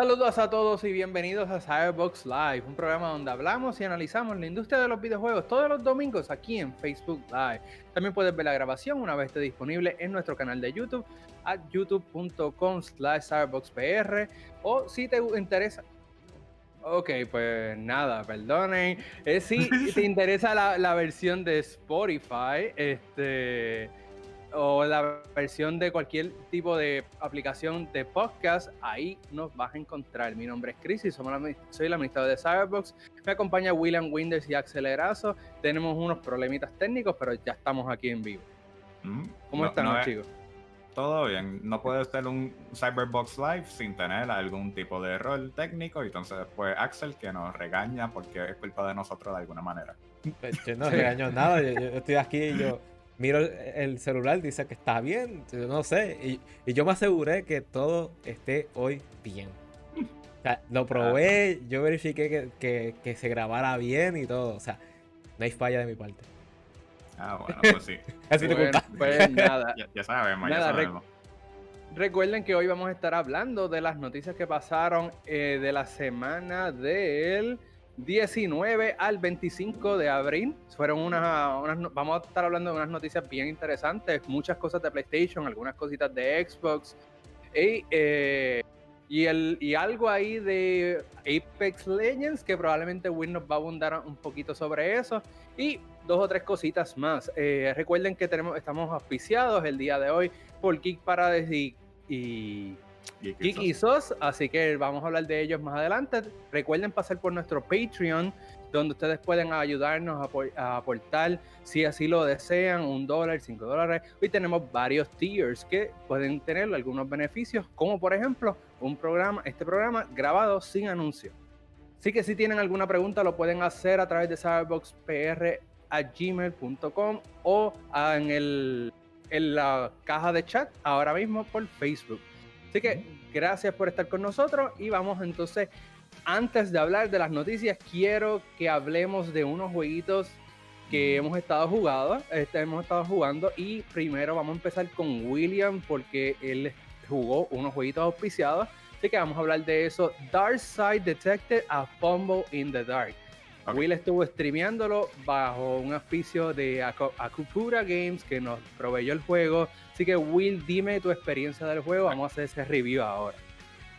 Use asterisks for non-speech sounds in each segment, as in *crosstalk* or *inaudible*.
Saludos a todos y bienvenidos a Cyberbox Live, un programa donde hablamos y analizamos la industria de los videojuegos todos los domingos aquí en Facebook Live. También puedes ver la grabación una vez esté disponible en nuestro canal de YouTube a youtube.com slash cyberboxpr o si te interesa Ok, pues nada, perdonen. Eh, si *laughs* te interesa la, la, versión de Spotify, este o la versión de cualquier tipo de aplicación de podcast, ahí nos vas a encontrar. Mi nombre es Chris y soy el administrador de Cyberbox. Me acompaña William Winders y Axel Erazo. Tenemos unos problemitas técnicos, pero ya estamos aquí en vivo. Mm, ¿Cómo están, chicos? Todo bien. No puede ser un Cyberbox Live sin tener algún tipo de error técnico. Y entonces, pues Axel que nos regaña porque es culpa de nosotros de alguna manera. Pues, yo no regaño nada. yo estoy aquí y yo miro el celular, dice que está bien, no sé. Y, yo me aseguré que todo esté hoy bien. O sea, lo probé, yo verifiqué que, se grabara bien y todo. O sea, no hay falla de mi parte. Ah, bueno, *laughs* pues sí. Así bueno, pues nada. *laughs* ya, sabemos, ya sabemos. recuerden que hoy vamos a estar hablando de las noticias que pasaron eh, de la semana del 19 al 25 de abril. Fueron unas, vamos a estar hablando de unas noticias bien interesantes, muchas cosas de PlayStation, algunas cositas de Xbox y, eh, y, el, y algo ahí de Apex Legends que probablemente Will nos va a abundar un poquito sobre eso y dos o tres cositas más. Eh, recuerden que tenemos, estamos auspiciados el día de hoy por Geek Paradise y Geek SOS, así que vamos a hablar de ellos más adelante. Recuerden pasar por nuestro Patreon, donde ustedes pueden ayudarnos a, aportar, si así lo desean, un dólar, cinco dólares. Hoy tenemos varios tiers que pueden tener algunos beneficios, como por ejemplo un programa, este programa grabado sin anuncio. Así que si tienen alguna pregunta, lo pueden hacer a través de cyberboxpr@gmail.com o en, el, en la caja de chat ahora mismo por Facebook. Así que gracias por estar con nosotros y vamos entonces, antes de hablar de las noticias, quiero que hablemos de unos jueguitos que hemos estado jugando, este, hemos estado jugando y primero vamos a empezar con William porque él jugó unos jueguitos auspiciados, así que vamos a hablar de eso. Dark Side Detected a Fumble in the Dark. Will estuvo streameándolo bajo un auspicio de Akupura Games que nos proveyó el juego. Así que Will, dime tu experiencia del juego. Vamos a hacer ese review ahora.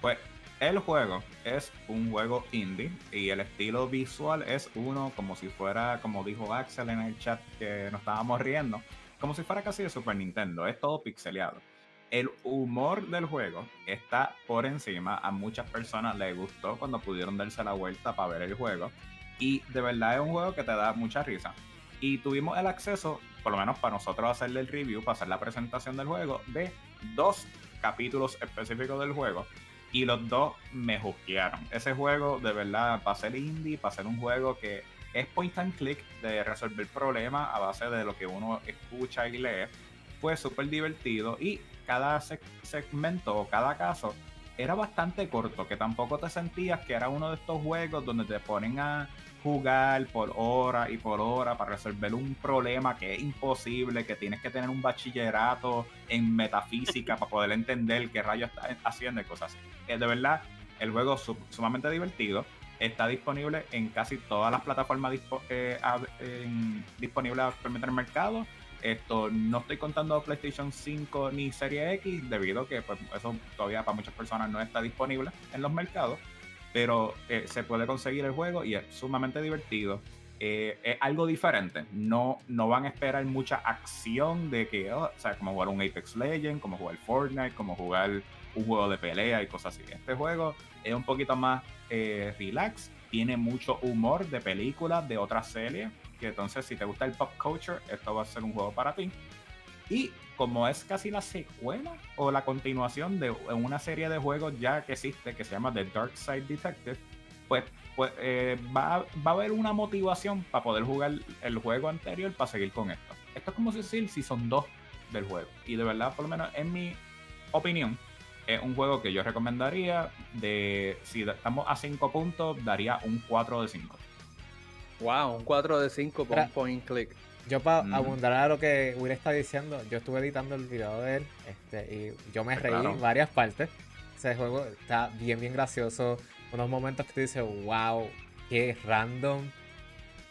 Pues el juego es un juego indie y el estilo visual es uno como si fuera, como dijo Axel en el chat que nos estábamos riendo, como si fuera casi de Super Nintendo. Es todo pixeleado. El humor del juego está por encima. A muchas personas les gustó cuando pudieron darse la vuelta para ver el juego. Y de verdad es un juego que te da mucha risa. Y tuvimos el acceso, por lo menos para nosotros hacerle el review, para hacer la presentación del juego, de dos capítulos específicos del juego. Y los dos me juzgaron. Ese juego, de verdad, para ser indie, para ser un juego que es point and click de resolver problemas a base de lo que uno escucha y lee, fue súper divertido. Y cada segmento o cada caso era bastante corto, que tampoco te sentías que era uno de estos juegos donde te ponen a jugar por hora y por hora para resolver un problema que es imposible, que tienes que tener un bachillerato en metafísica para poder entender qué rayos está haciendo y cosas así. Eh, de verdad, el juego es sumamente divertido. Está disponible en casi todas las plataformas eh, disponibles actualmente en el mercado. Esto no estoy contando PlayStation 5 ni Serie X, debido a que pues, eso todavía para muchas personas no está disponible en los mercados pero eh, se puede conseguir el juego y es sumamente divertido. Eh, es algo diferente. No, no van a esperar mucha acción de que, oh, o sea, como jugar un Apex Legend, como jugar Fortnite, como jugar un juego de pelea y cosas así. Este juego es un poquito más eh, relax, tiene mucho humor de películas, de otras series, que entonces si te gusta el pop culture, esto va a ser un juego para ti. Y como es casi la secuela o la continuación de una serie de juegos ya que existe que se llama The Dark Side Detective, pues, pues eh, va, a haber una motivación para poder jugar el juego anterior para seguir con esto. Esto es como decir si son dos del juego. Y de verdad, por lo menos en mi opinión, es un juego que yo recomendaría. De si estamos a 5 puntos, daría un 4 de 5. Wow, un 4 de 5 con point click. Yo para abundar a lo que Will está diciendo, yo estuve editando el video de él este, y yo me reí en varias partes. Ese juego está bien, bien gracioso. Unos momentos que tú dices, wow, qué random.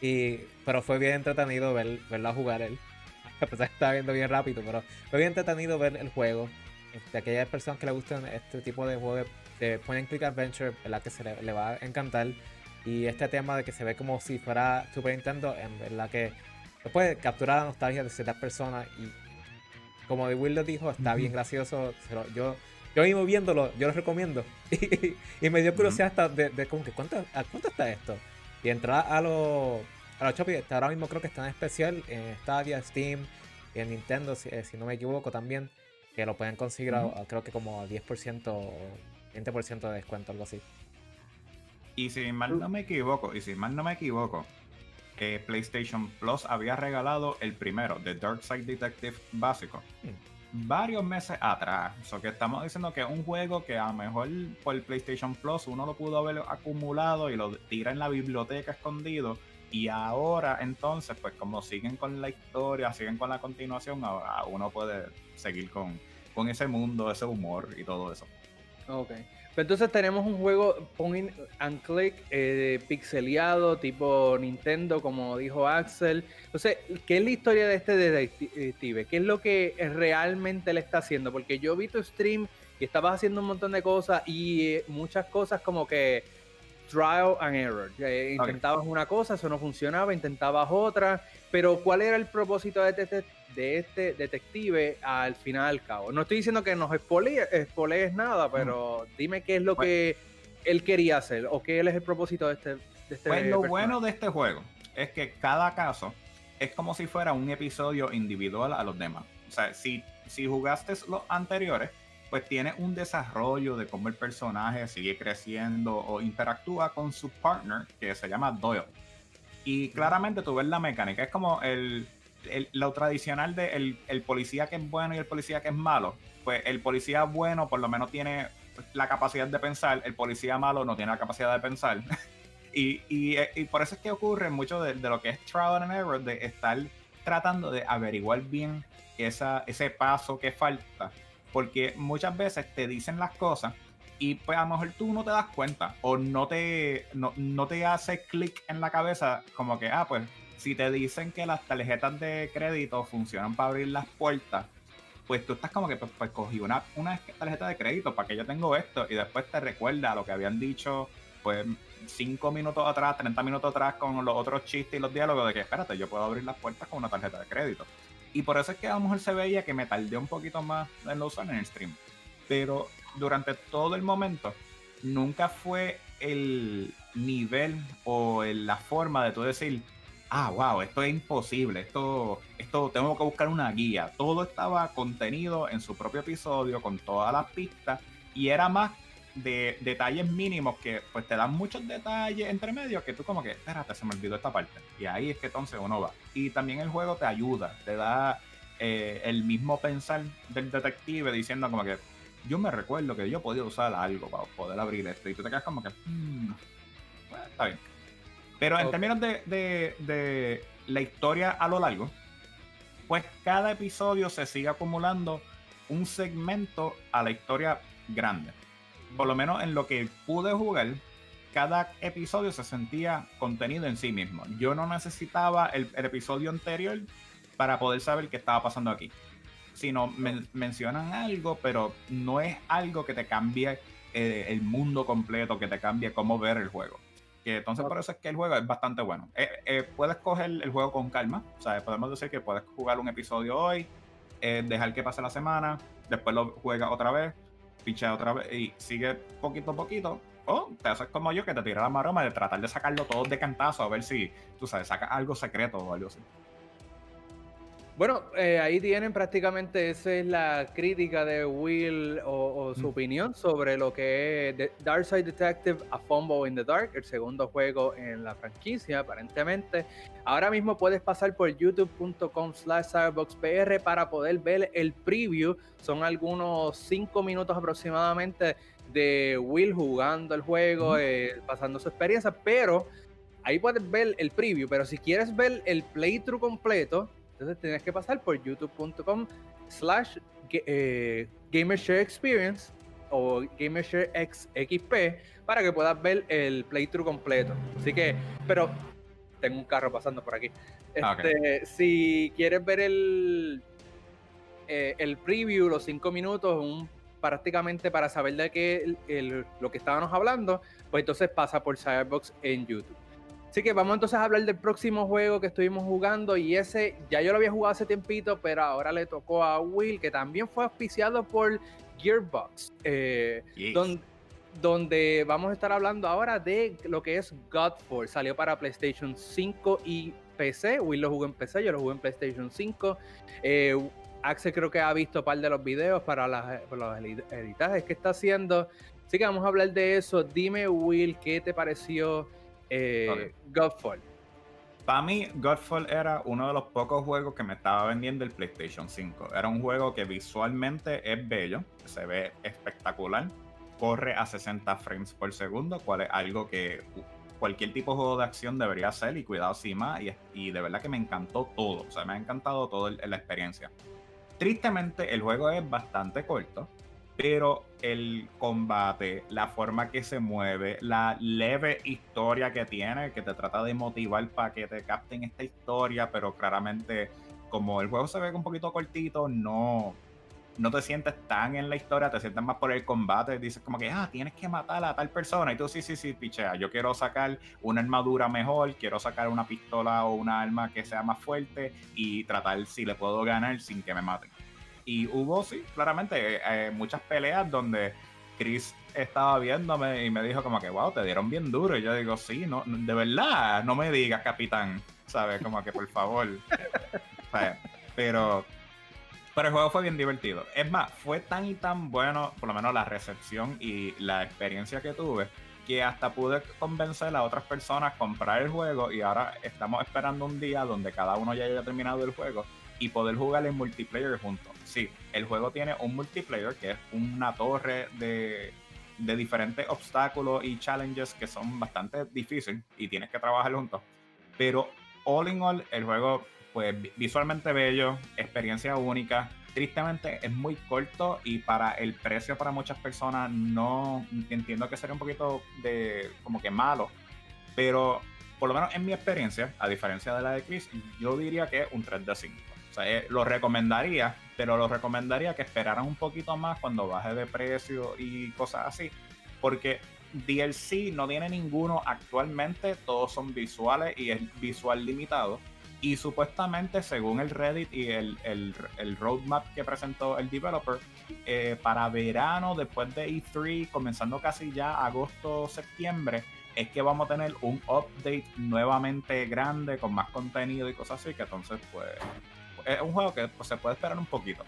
Y, pero fue bien entretenido ver, verlo jugar él. *laughs* A pesar que estaba viendo bien rápido, pero fue bien entretenido ver el juego. Este, aquellas personas que le gustan este tipo de juego de, point and click adventure, ¿verdad? Que se le, va a encantar. Y este tema de que se ve como si fuera Super Nintendo, en verdad que puede capturar la nostalgia de ciertas personas. Y como de Will lo dijo, está bien gracioso. yo, yo mismo viéndolo, yo lo recomiendo. *laughs* y, me dio curiosidad hasta de, de como que ¿cuánto, ¿a cuánto está esto? Y entrar a los a los Shopee, ahora mismo creo que está en especial en Stadia, Steam y en Nintendo, si, eh, no me equivoco también, que lo pueden conseguir creo que como 10% o 20% de descuento, algo así. Y si mal no me equivoco, y si mal no me equivoco, eh, PlayStation Plus había regalado el primero, The Dark Side Detective básico. Hmm. Varios meses atrás. O que estamos diciendo que es un juego que a lo mejor por el PlayStation Plus uno lo pudo haber acumulado y lo tira en la biblioteca escondido y ahora entonces, pues como siguen con la historia, siguen con la continuación, ahora uno puede seguir con, con ese mundo, ese humor y todo eso. Ok. Entonces tenemos un juego point and click eh, pixeleado tipo Nintendo, como dijo Axel. Entonces, ¿qué es la historia de este detective? ¿Qué es lo que realmente le está haciendo? Porque yo vi tu stream y estabas haciendo un montón de cosas y eh, muchas cosas como que trial and error. intentabas una cosa, eso no funcionaba, intentabas otra, pero ¿cuál era el propósito de este, de este detective al final al cabo? No estoy diciendo que nos espolees nada, pero dime qué es lo que él quería hacer o qué es el propósito de este, de este Pues lo bueno de este juego es que cada caso es como si fuera un episodio individual a los demás. O sea, si, si jugaste los anteriores, pues tiene un desarrollo de cómo el personaje sigue creciendo o interactúa con su partner que se llama Doyle. Y claramente tú ves la mecánica, es como el, lo tradicional de el, policía que es bueno y el policía que es malo. Pues el policía bueno por lo menos tiene la capacidad de pensar, el policía malo no tiene la capacidad de pensar. *laughs* y, y, por eso es que ocurre mucho de, lo que es trial and error, de estar tratando de averiguar bien ese paso que falta porque muchas veces te dicen las cosas y pues a lo mejor tú no te das cuenta o no te, no, te hace clic en la cabeza como que, ah, pues si te dicen que las tarjetas de crédito funcionan para abrir las puertas, pues tú estás como que, pues, pues cogí una, una tarjeta de crédito para que yo tengo esto y después te recuerda lo que habían dicho, pues cinco minutos atrás, 30 minutos atrás con los otros chistes y los diálogos de que, espérate, yo puedo abrir las puertas con una tarjeta de crédito. Y por eso es que a lo mejor se veía que me tardé un poquito más en lo usar en el stream. Pero durante todo el momento, nunca fue el nivel o la forma de tú decir, ah, wow, esto es imposible, esto, esto tengo que buscar una guía. Todo estaba contenido en su propio episodio con todas las pistas y era más de detalles mínimos que pues te dan muchos detalles entre medio que tú como que, espérate, se me olvidó esta parte. Y ahí es que entonces uno va. Y también el juego te ayuda, te da eh, el mismo pensar del detective diciendo como que yo me recuerdo que yo podía usar algo para poder abrir esto. Y tú te quedas como que, hmm, está bien. Pero en términos de, de, de la historia a lo largo, pues cada episodio se sigue acumulando un segmento a la historia grande por lo menos en lo que pude jugar, cada episodio se sentía contenido en sí mismo. Yo no necesitaba el, episodio anterior para poder saber qué estaba pasando aquí. Sino mencionan algo, pero no es algo que te cambie eh, el mundo completo, que te cambie cómo ver el juego. Que entonces por eso es que el juego es bastante bueno. Eh, eh, puedes coger el juego con calma. O sea, podemos decir que puedes jugar un episodio hoy, dejar que pase la semana, después lo juegas otra vez picha otra vez y sigue poquito a poquito. O te haces como yo que te tira la maroma de tratar de sacarlo todo de cantazo a ver si, tú sabes, saca algo secreto o algo así. Bueno, eh, ahí tienen prácticamente esa es la crítica de Will o, su opinión sobre lo que es Dark Side Detective A Fumble in the Dark, el segundo juego en la franquicia, aparentemente. Ahora mismo puedes pasar por youtube.com slash cyberboxpr para poder ver el preview. Son algunos cinco minutos aproximadamente de Will jugando el juego, eh, pasando su experiencia, pero ahí puedes ver el preview, pero si quieres ver el playthrough completo, entonces tienes que pasar por youtube.com slash eh, gamershare experience o gamershare xp para que puedas ver el playthrough completo. Así que, pero tengo un carro pasando por aquí. Ah, Este, Si quieres ver el, eh, el preview, los cinco minutos, un, prácticamente para saber de qué el, lo que estábamos hablando, pues entonces pasa por Cyberbox en YouTube. Así que vamos entonces a hablar del próximo juego que estuvimos jugando y ese ya yo lo había jugado hace tiempito, pero ahora le tocó a Will, que también fue auspiciado por Gearbox, eh, Yes. donde vamos a estar hablando ahora de lo que es Godfall. Salió para PlayStation 5 y PC. Will lo jugó en PC, yo lo jugué en PlayStation 5. Eh, Axel creo que ha visto un par de los videos para las, para los edi- editajes que está haciendo. Así que vamos a hablar de eso. Dime, Will, ¿qué te pareció eh, Godfall? Para mí, Godfall era uno de los pocos juegos que me estaba vendiendo el PlayStation 5. Era un juego que visualmente es bello, se ve espectacular, corre a 60 frames por segundo, cual es algo que cualquier tipo de juego de acción debería hacer y cuidado sí más. Y, y de verdad que me encantó todo, o sea, me ha encantado toda la experiencia. Tristemente, el juego es bastante corto, pero el combate, la forma que se mueve, la leve historia que tiene, que te trata de motivar para que te capten esta historia, pero claramente como el juego se ve un poquito cortito, no, no te sientes tan en la historia, te sientes más por el combate, dices como que, ah, tienes que matar a tal persona, y tú sí, sí, sí, pichea, yo quiero sacar una armadura mejor, quiero sacar una pistola o una arma que sea más fuerte y tratar si le puedo ganar sin que me maten. Y hubo, sí, claramente, eh, muchas peleas donde Chris estaba viéndome y me dijo como que, wow, te dieron bien duro. Y yo digo, sí, no, de verdad, no me digas, capitán. ¿Sabes? Como que, por favor. Pero, pero el juego fue bien divertido. Es más, fue tan y tan bueno, por lo menos la recepción y la experiencia que tuve, que hasta pude convencer a otras personas a comprar el juego y ahora estamos esperando un día donde cada uno ya haya terminado el juego y poder jugar en multiplayer juntos. Sí, el juego tiene un multiplayer que es una torre de, de diferentes obstáculos y challenges que son bastante difíciles y tienes que trabajar juntos. Pero all in all, el juego, pues vi- visualmente bello, experiencia única. Tristemente es muy corto y para el precio para muchas personas no entiendo que sería un poquito de como que malo. Pero por lo menos en mi experiencia, a diferencia de la de Chris, yo diría que es un 3 de 5. O sea, eh, lo recomendaría, pero lo recomendaría que esperaran un poquito más cuando baje de precio y cosas así. Porque DLC no tiene ninguno actualmente, todos son visuales y es visual limitado. Y supuestamente, según el Reddit y el, el- roadmap que presentó el developer, eh, para verano, después de E3, comenzando casi ya agosto, septiembre, es que vamos a tener un update nuevamente grande con más contenido y cosas así, que entonces pues es un juego que pues, se puede esperar un poquito.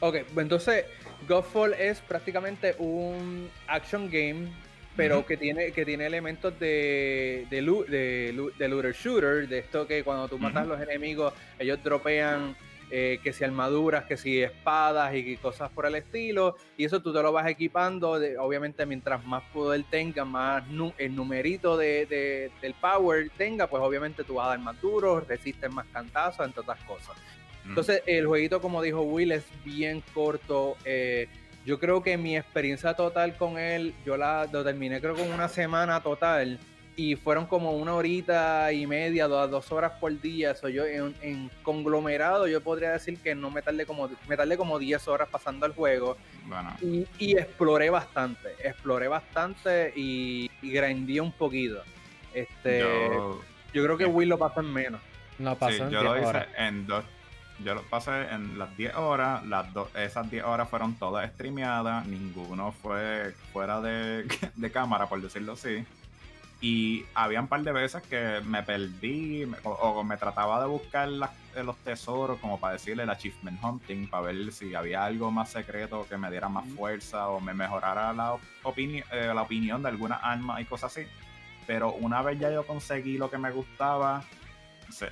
Ok, pues entonces Godfall es prácticamente un action game, pero que tiene que tiene elementos de de, de, de looter shooter, de esto que cuando tú matas a los enemigos, ellos dropean eh, que si armaduras, que si espadas y cosas por el estilo, y eso tú te lo vas equipando, de- obviamente mientras más poder tenga, más nu- el numerito de, de- del power tenga, pues obviamente tú vas a dar más duro, resistes más cantazos, entre otras cosas. Entonces, el jueguito, como dijo Will, es bien corto. eh, yo creo que mi experiencia total con él, yo la lo terminé creo con una semana total. Y fueron como una horita y media, dos, dos horas por día. So, yo en, en conglomerado, yo podría decir que no me tardé como, me tardé como 10 horas pasando el juego. Bueno, Y, y exploré bastante. Exploré bastante y, y grindé un poquito. Este, yo, yo, creo que Will lo pasó en menos. No sí, pasó en yo 10 lo hice horas. en dos. Yo lo pasé en las 10 horas, las do- esas 10 horas fueron todas streameadas, ninguno fue fuera de, *laughs* de cámara, por decirlo así. Y había un par de veces que me perdí me- o, o me trataba de buscar eh, los tesoros como para decirle el achievement hunting, para ver si había algo más secreto que me diera más fuerza o me mejorara la, op- opini- eh, la opinión de alguna arma y cosas así. Pero una vez ya yo conseguí lo que me gustaba,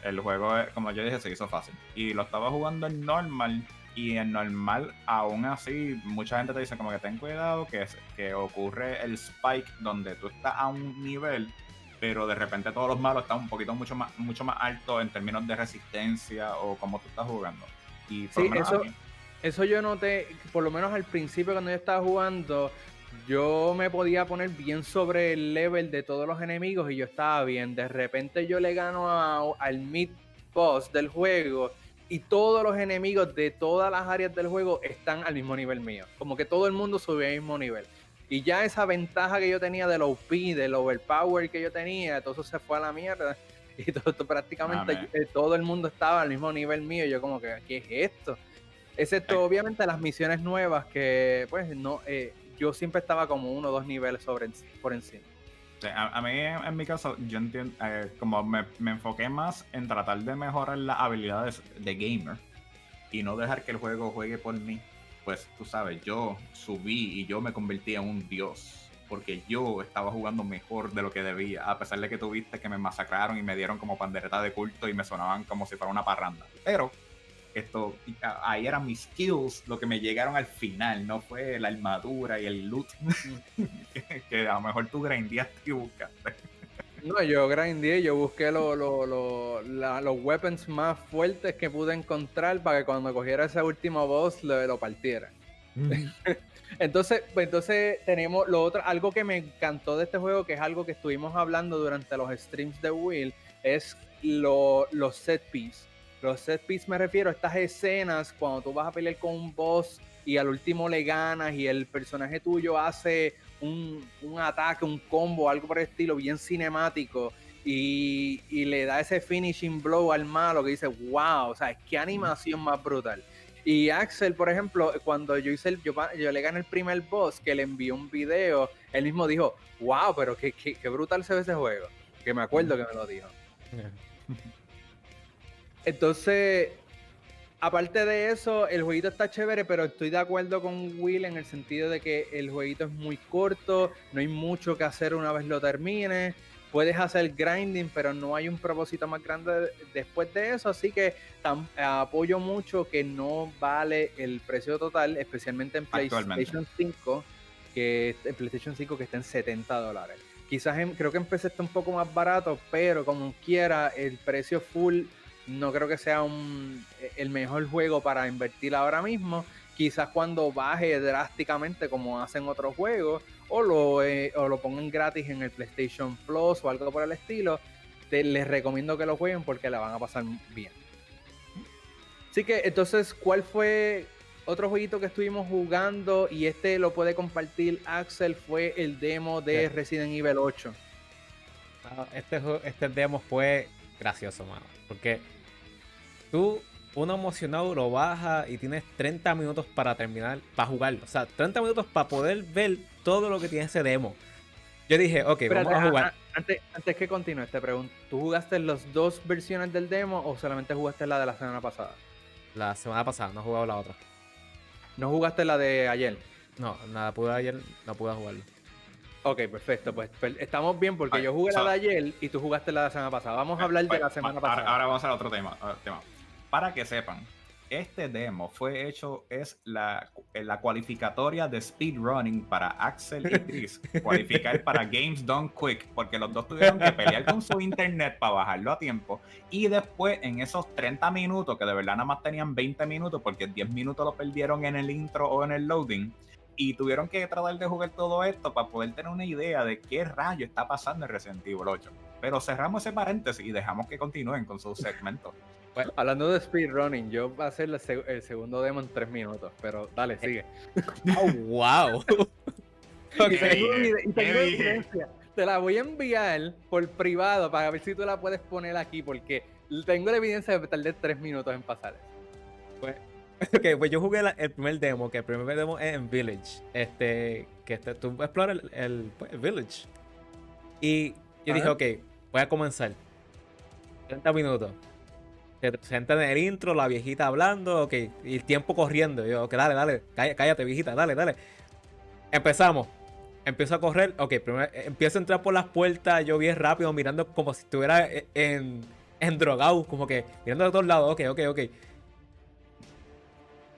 el juego, eh, como yo dije, se hizo fácil. Y lo estaba jugando en normal. Y en normal, aún así, mucha gente te dice como que ten cuidado, que, es- que ocurre el spike donde tú estás a un nivel pero de repente todos los malos están un poquito mucho más, mucho más altos en términos de resistencia o como tú estás jugando. Y sí, eso, eso yo noté, por lo menos al principio cuando yo estaba jugando, yo me podía poner bien sobre el level de todos los enemigos y yo estaba bien. De repente yo le gano al mid boss del juego y todos los enemigos de todas las áreas del juego están al mismo nivel mío. Como que todo el mundo subió al mismo nivel. Y ya esa ventaja que yo tenía del OP, del overpower que yo tenía, todo eso se fue a la mierda. *laughs* Y todo, prácticamente eh, todo el mundo estaba al mismo nivel mío. Y yo como que, ¿qué es esto? Excepto obviamente las misiones nuevas que pues no, eh, yo siempre estaba como uno o dos niveles sobre, por encima. A, mí, en mi caso, yo entiendo, eh, como me, enfoqué más en tratar de mejorar las habilidades de gamer y no dejar que el juego juegue por mí, pues tú sabes, yo subí y yo me convertí en un dios. Porque yo estaba jugando mejor de lo que debía, a pesar de que tuviste que me masacraron y me dieron como pandereta de culto y me sonaban como si fuera una parranda. Pero esto, ahí eran mis skills lo que me llegaron al final, no fue la armadura y el loot *laughs* que, a lo mejor tú grindeaste y buscaste. No, yo grindé, yo busqué los weapons más fuertes que pude encontrar para que cuando cogiera ese último boss lo, lo partiera. *laughs* entonces, pues entonces tenemos lo otro, algo que me encantó de este juego, que es algo que estuvimos hablando durante los streams de Will, es los set pieces los set piece me refiero a estas escenas cuando tú vas a pelear con un boss y al último le ganas y el personaje tuyo hace un, ataque, un combo, algo por el estilo, bien cinemático. Y, le da ese finishing blow al malo que dice, wow, o sea, qué animación más brutal. Y Axel, por ejemplo, cuando yo hice el, yo, le gané el primer boss, que le envió un video, él mismo dijo, wow, pero qué, qué brutal se ve ese juego. Que me acuerdo que me lo dijo. *laughs* *laughs* Entonces, aparte de eso, el jueguito está chévere, pero estoy de acuerdo con Will en el sentido de que el jueguito es muy corto, no hay mucho que hacer una vez lo termines. Puedes hacer grinding, pero no hay un propósito más grande después de eso. Así que apoyo mucho que no vale el precio total, especialmente en PlayStation 5, que en PlayStation 5 que está en 70 dólares. Quizás creo que en PC está un poco más barato, pero como quiera, el precio full no creo que sea un, el mejor juego para invertir ahora mismo. Quizás cuando baje drásticamente como hacen otros juegos o lo, eh, o lo pongan gratis en el PlayStation Plus o algo por el estilo, les recomiendo que lo jueguen porque la van a pasar bien. Así que entonces, ¿cuál fue otro jueguito que estuvimos jugando? Y este lo puede compartir Axel, fue el demo de Resident Evil 8. Ah, este, este demo fue gracioso, mano. Porque tú, uno emocionado, lo baja y tienes 30 minutos para terminar, para jugarlo. O sea, 30 minutos para poder ver todo lo que tiene ese demo. Yo dije, ok, vamos a jugar. antes, antes que continúe, te pregunto, ¿tú jugaste las dos versiones del demo o solamente jugaste la de la semana pasada? La semana pasada, no he jugado la otra. ¿No jugaste la de ayer? No, nada, pude ayer, no pude jugarlo. Ok, perfecto. Pues, estamos bien porque yo jugué la de ayer y tú jugaste la de la semana pasada. Vamos a hablar de pues, la semana pasada. Ahora, vamos a otro tema. tema para que sepan, este demo fue hecho, es la, la cualificatoria de speedrunning para Axel y Chris. *laughs* cualificar para Games Done Quick, porque los dos tuvieron que pelear con su internet para bajarlo a tiempo. Y después, en esos 30 minutos, que de verdad nada más tenían 20 minutos, porque 10 minutos lo perdieron en el intro o en el loading, y tuvieron que tratar de jugar todo esto para poder tener una idea de qué rayo está pasando en Resident Evil 8. Pero cerramos ese paréntesis y dejamos que continúen con sus segmentos. Bueno, hablando de speedrunning, yo voy a hacer el, segundo demo en tres minutos, pero dale, eh. sigue. *laughs* ¡Oh, wow! *laughs* Te la voy a enviar por privado para ver si tú la puedes poner aquí, porque tengo la evidencia de que tardé tres minutos en pasar. Pues, *laughs* ok, pues yo jugué el primer demo, que el primer demo es en Village. Este, que este, tú exploras el, pues, el, Village. Y yo dije, ok, voy a comenzar. 30 minutos te presentan en el intro, la viejita hablando, ok, y el tiempo corriendo. yo, ok, dale, dale, cállate, viejita, dale, dale. Empezamos. Empiezo a correr, ok, primero empiezo a entrar por las puertas, yo bien rápido, mirando como si estuviera en, en drogado, como que mirando de todos lados, ok, ok, ok.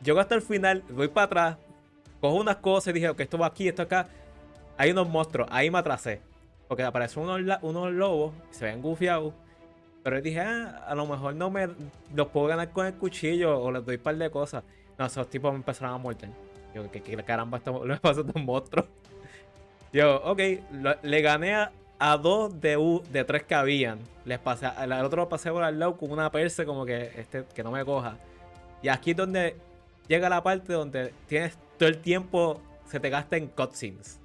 Llego hasta el final, voy para atrás, cojo unas cosas y dije, ok, esto va aquí, esto acá. Hay unos monstruos, ahí me atrasé. Porque aparecen unos, unos lobos, se ven gufiados. Pero dije, ah, a lo mejor no me los puedo ganar con el cuchillo o les doy un par de cosas. No, esos tipos me empezaron a morder. Yo, que, caramba, esto *laughs* le pasa a estos monstruos. Yo, ok, le gané a, dos de, de tres que habían. Les pasé, al otro lo pasé por al lado con una perse como que este que no me coja. Y aquí es donde llega la parte donde tienes todo el tiempo, se te gasta en cutscenes.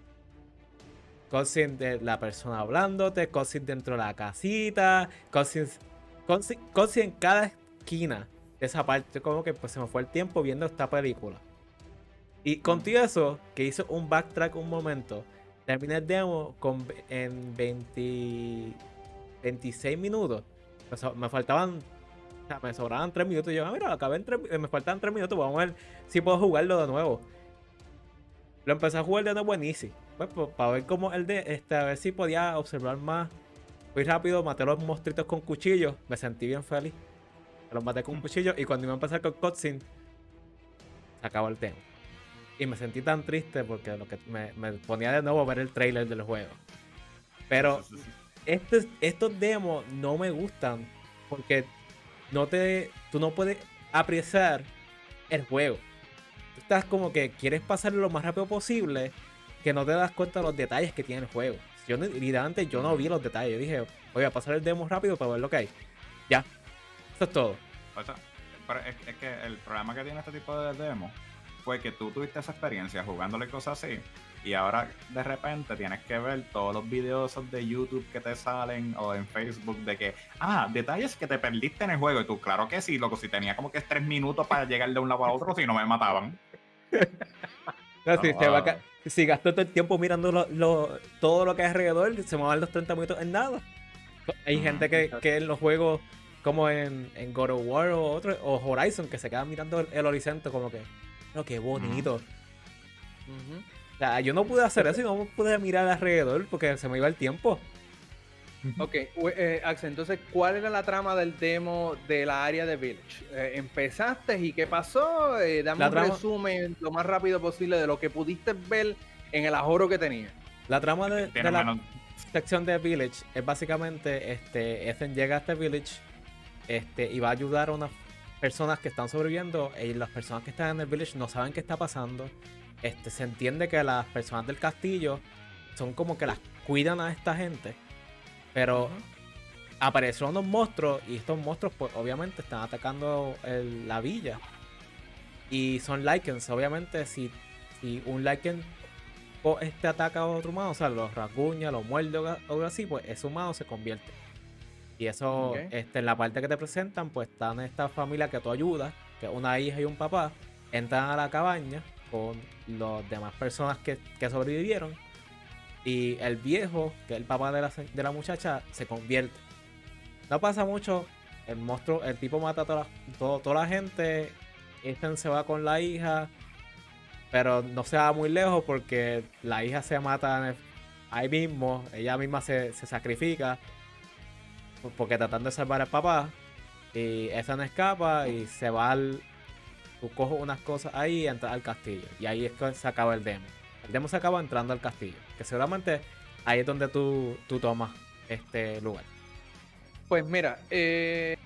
Cutscenes de la persona hablándote, cutscenes dentro de la casita, cutscenes, cutscenes en cada esquina de esa parte. Como que pues se me fue el tiempo viendo esta película. Y contigo eso, que hizo un backtrack un momento, terminé el demo con, en 20, 26 minutos. Me faltaban, o sea, me sobraban 3 minutos. Y yo, ah, mira, acabé en 3, me faltan 3 minutos. Vamos a ver si puedo jugarlo de nuevo. Lo empecé a jugar de nuevo en Easy. Pues, pues, para ver cómo el de, este, a ver si podía observar más. Fui rápido, maté a los monstruitos con cuchillos. Me sentí bien feliz. Los maté con mm. cuchillo y cuando iba a empezar con cutscene, se acabó el tema. Y me sentí tan triste porque lo que me, ponía de nuevo a ver el trailer del juego. Pero estos, estos demos no me gustan porque no te, tú no puedes apreciar el juego. Tú estás como que quieres pasarlo lo más rápido posible que no te das cuenta de los detalles que tiene el juego. Yo literalmente yo no vi los detalles. Yo dije, voy a pasar el demo rápido para ver lo que hay. Ya. Eso es todo. es, que el problema que tiene este tipo de demos fue que tú tuviste esa experiencia jugándole cosas así y ahora de repente tienes que ver todos los videos de YouTube que te salen o en Facebook de que, ah, detalles que te perdiste en el juego y tú, claro que sí, loco, si tenía como que tres minutos para llegar de un lado a otro, si no me mataban. *laughs* si, gasto todo el tiempo mirando todo lo que hay alrededor, se me van los 30 minutos en nada. Hay gente que, que en los juegos como en, en God of War o, otro, o Horizon que se queda mirando el horizonte como que no, qué bonito. O sea, yo no pude hacer eso y no pude mirar alrededor porque se me iba el tiempo. Ok, eh, Axel, entonces, ¿cuál era la trama del demo de la área de Village? Eh, ¿Empezaste y qué pasó? Eh, dame un resumen lo más rápido posible de lo que pudiste ver en el ajoro que tenía. La trama de, la sección de Village es básicamente, este, Ethan llega a este Village este, y va a ayudar a una personas que están sobreviviendo y las personas que están en el village no saben qué está pasando. Este, se entiende que las personas del castillo son como que las cuidan a esta gente. Pero aparecieron unos monstruos y estos monstruos pues obviamente están atacando la villa. Y son likens, obviamente si, si un liken este ataca a otro humano, o sea, los rasguña, los muerde o algo así, pues ese humano se convierte. Y eso, este, en la parte que te presentan, pues están esta familia que tú ayudas, que es una hija y un papá, entran a la cabaña con las demás personas que, sobrevivieron. Y el viejo, que es el papá de la, de la muchacha, se convierte. No pasa mucho, el monstruo, el tipo mata a toda, toda la gente, este se va con la hija, pero no se va muy lejos porque la hija se mata ahí mismo, ella misma se, se sacrifica porque tratando de salvar al papá, y no escapa y se va al. Tú coges unas cosas ahí y entras al castillo. Y ahí es que se acaba el demo. El demo se acaba entrando al castillo. Que seguramente ahí es donde tú, tú tomas este lugar. Pues mira, eh,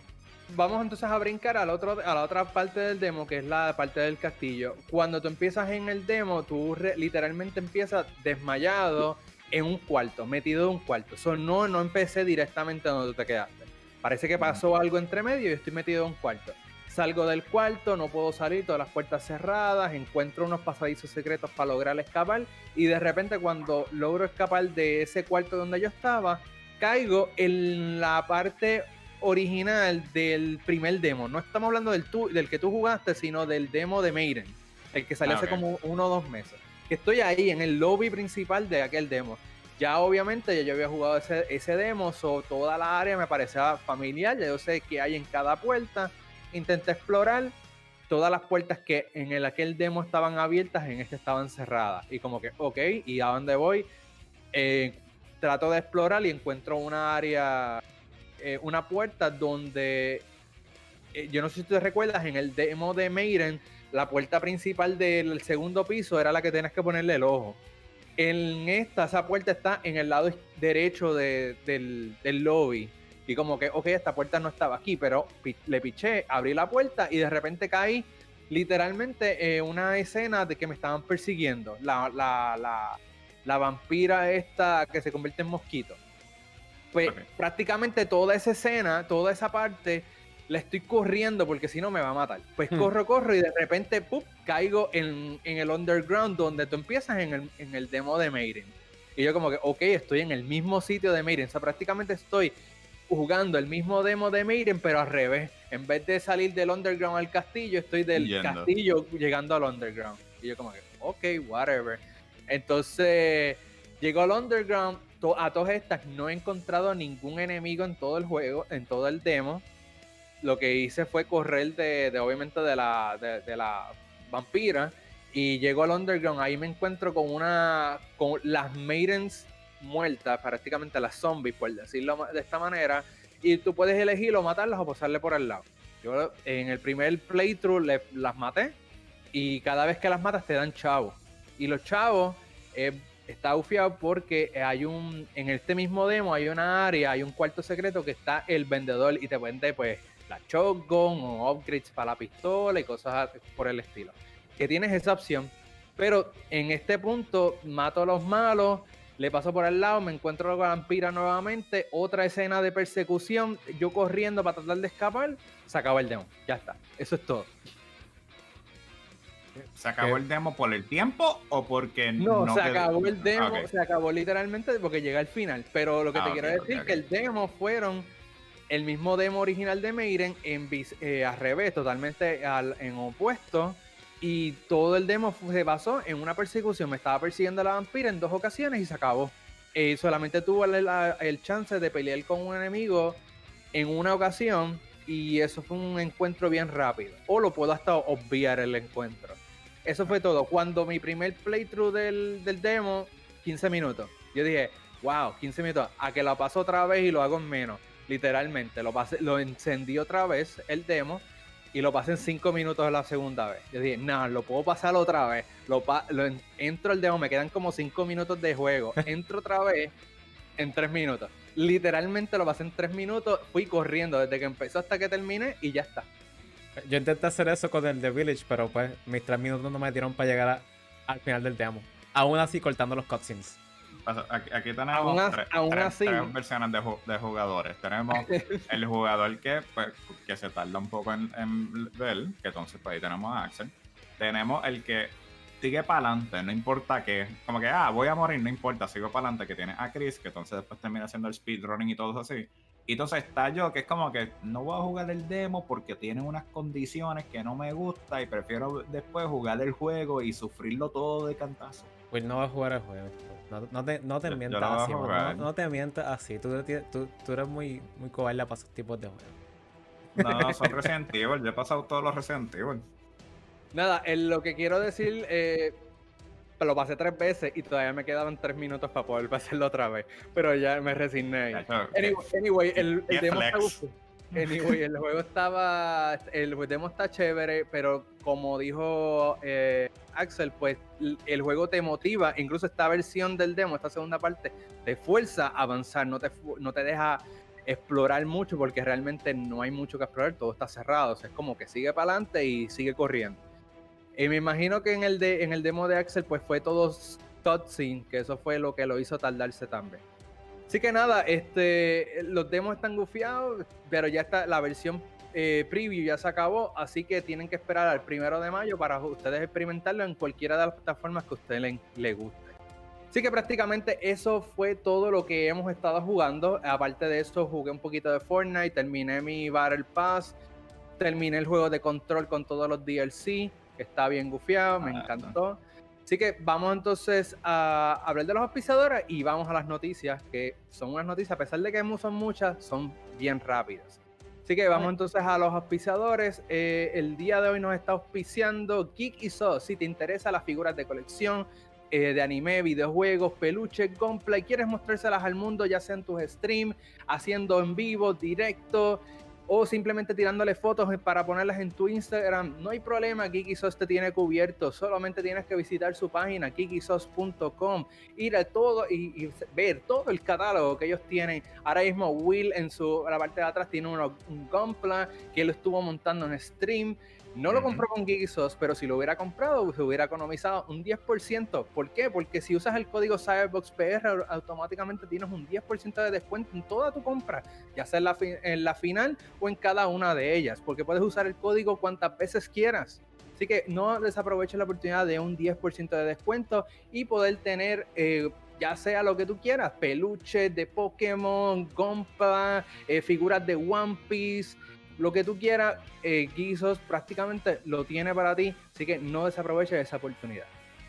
vamos entonces a brincar a otro, a la otra parte del demo, que es la parte del castillo. Cuando tú empiezas en el demo, tú literalmente empiezas desmayado en un cuarto, metido en un cuarto. Eso no, no empecé directamente donde tú te quedaste. Parece que pasó algo entre medio y estoy metido en un cuarto. Salgo del cuarto, no puedo salir, todas las puertas cerradas, encuentro unos pasadizos secretos para lograr escapar y de repente cuando logro escapar de ese cuarto donde yo estaba, caigo en la parte original del primer demo. No estamos hablando del, del que tú jugaste, sino del demo de Maiden, el que salió ah, hace como uno o dos meses que estoy ahí en el lobby principal de aquel demo. Ya obviamente ya yo había jugado ese, ese demo, so, toda la área me parecía familiar, ya yo sé qué hay en cada puerta. Intenté explorar, todas las puertas que en el, aquel demo estaban abiertas, en este estaban cerradas. Y como que, ok, ¿y a dónde voy? Eh, trato de explorar y encuentro una área, eh, una puerta donde, eh, yo no sé si te recuerdas, en el demo de Maiden la puerta principal del segundo piso era la que tenías que ponerle el ojo. En esta, esa puerta está en el lado derecho del, del, lobby. Y como que, ok, esta puerta no estaba aquí, pero le piché, abrí la puerta y de repente caí literalmente eh, una escena de que me estaban persiguiendo. La, la, la, la vampira esta que se convierte en mosquito. Pues prácticamente toda esa escena, toda esa parte la estoy corriendo porque si no me va a matar. Pues hmm. corro, corro y de repente ¡pup! caigo en, el underground donde tú empiezas en el, en el demo de Maiden. Y yo como que, ok, estoy en el mismo sitio de Maiden. O sea, prácticamente estoy jugando el mismo demo de Maiden, pero al revés. En vez de salir del underground al castillo, estoy del castillo llegando al underground. Y yo como que, ok, whatever. Entonces, llego al underground. a todas estas no he encontrado ningún enemigo en todo el juego, en todo el demo lo que hice fue correr de, obviamente de la, de, la vampira y llego al underground, ahí me encuentro con una, con las maidens muertas, prácticamente las zombies, por decirlo de esta manera, y tú puedes elegir o matarlas o pasarle por el lado. Yo en el primer playthrough las maté y cada vez que las matas te dan chavos. Y los chavos eh, está porque hay un, en este mismo demo hay una área, hay un cuarto secreto que está el vendedor y te vende pues la shotgun o upgrades para la pistola y cosas por el estilo. Que tienes esa opción, pero en este punto mato a los malos, le paso por el lado, me encuentro con la vampira nuevamente, otra escena de persecución, yo corriendo para tratar de escapar, se acabó el demo, ya está, eso es todo. ¿Se acabó el demo por el tiempo o porque no? No, se acabó el demo, se acabó literalmente porque llega al final. Pero lo que te ah, quiero decir es que el demo fueron el mismo demo original de Maiden en eh, al revés, totalmente en opuesto. Y todo el demo se basó en una persecución. Me estaba persiguiendo a la vampira en dos ocasiones y se acabó. Eh, solamente tuve el, chance de pelear con un enemigo en una ocasión y eso fue un encuentro bien rápido. O lo puedo hasta obviar el encuentro. Eso fue todo. Cuando mi primer playthrough del, demo, 15 minutos. Yo dije, wow, 15 minutos. A que lo paso otra vez y lo hago en menos literalmente. Lo, pasé, lo encendí otra vez, el demo, y lo pasé en 5 minutos la segunda vez. Yo dije, no, lo puedo pasar otra vez. Lo, lo entro el demo, me quedan como 5 minutos de juego. *laughs* Entro otra vez en 3 minutos. Literalmente lo pasé en 3 minutos, fui corriendo desde que empezó hasta que terminé y ya está. Yo intenté hacer eso con el The Village, pero pues mis 3 minutos no me dieron para llegar al final del demo. Aún así cortando los cutscenes. Aquí, tenemos tres, versiones de, jugadores. Tenemos *laughs* el jugador que, pues, que se tarda un poco en, ver, que entonces pues ahí tenemos a Axel. Tenemos el que sigue para adelante, no importa qué. Como que, ah, voy a morir, no importa, sigo para adelante, que tiene a Chris, que entonces después termina haciendo el speedrunning y todo eso así. Y entonces está yo, que es como que no voy a jugar el demo porque tiene unas condiciones que no me gusta y prefiero después jugar el juego y sufrirlo todo de cantazo. Pues no va a jugar el juego. No, te, no te mientas así, no, te mientas así. Tú, tú, eres muy, muy cobarde para esos tipos de juegos. No, *laughs* son Resident Evil. Yo he pasado todos los Resident Evil. Nada, lo que quiero decir, eh, lo pasé tres veces y todavía me quedaban tres minutos para poder pasarlo otra vez. Pero ya me resigné. Anyway, el, demo está Anyway, el *laughs* juego estaba. El demo está chévere, pero como dijo eh, Axel, pues el juego te motiva. Incluso esta versión del demo, esta segunda parte, te fuerza a avanzar, no te, no te deja explorar mucho porque realmente no hay mucho que explorar, todo está cerrado. O sea, es como que sigue para adelante y sigue corriendo. Y me imagino que en el, de, en el demo de Axel, pues fue todo cutscene, que eso fue lo que lo hizo tardarse también. Así que nada, este, los demos están gufiados, pero ya está la versión eh, preview ya se acabó, así que tienen que esperar al primero de mayo para ustedes experimentarlo en cualquiera de las plataformas que a ustedes les, guste. Así que prácticamente eso fue todo lo que hemos estado jugando. Aparte de eso, jugué un poquito de Fortnite, terminé mi Battle Pass, terminé el juego de control con todos los DLC, que está bien gufiado, me ah, encantó. Así que vamos entonces a hablar de los auspiciadores y vamos a las noticias, que son unas noticias, a pesar de que son muchas, son bien rápidas. Así que vamos entonces a los auspiciadores. Eh, el día de hoy nos está auspiciando Geek y So. Si te interesa las figuras de colección, eh, de anime, videojuegos, peluche, gunplay, quieres mostrárselas al mundo, ya sea en tus streams, haciendo en vivo, directo, o simplemente tirándole fotos para ponerlas en tu Instagram, no hay problema, Geekysos te tiene cubierto, solamente tienes que visitar su página geekysos.com, ir a todo y, ver todo el catálogo que ellos tienen. Ahora mismo Will en su la parte de atrás tiene un Gunpla que él estuvo montando en stream. No lo compró con Geeksos, pero si lo hubiera comprado, se hubiera economizado un 10%. ¿Por qué? Porque si usas el código CyberboxPR, automáticamente tienes un 10% de descuento en toda tu compra, ya sea en la, en la final o en cada una de ellas, porque puedes usar el código cuantas veces quieras. Así que no desaproveches la oportunidad de un 10% de descuento y poder tener eh, ya sea lo que tú quieras, peluches de Pokémon, Gompa, eh, figuras de One Piece, lo que tú quieras, eh, prácticamente lo tiene para ti, así que no desaproveches esa oportunidad.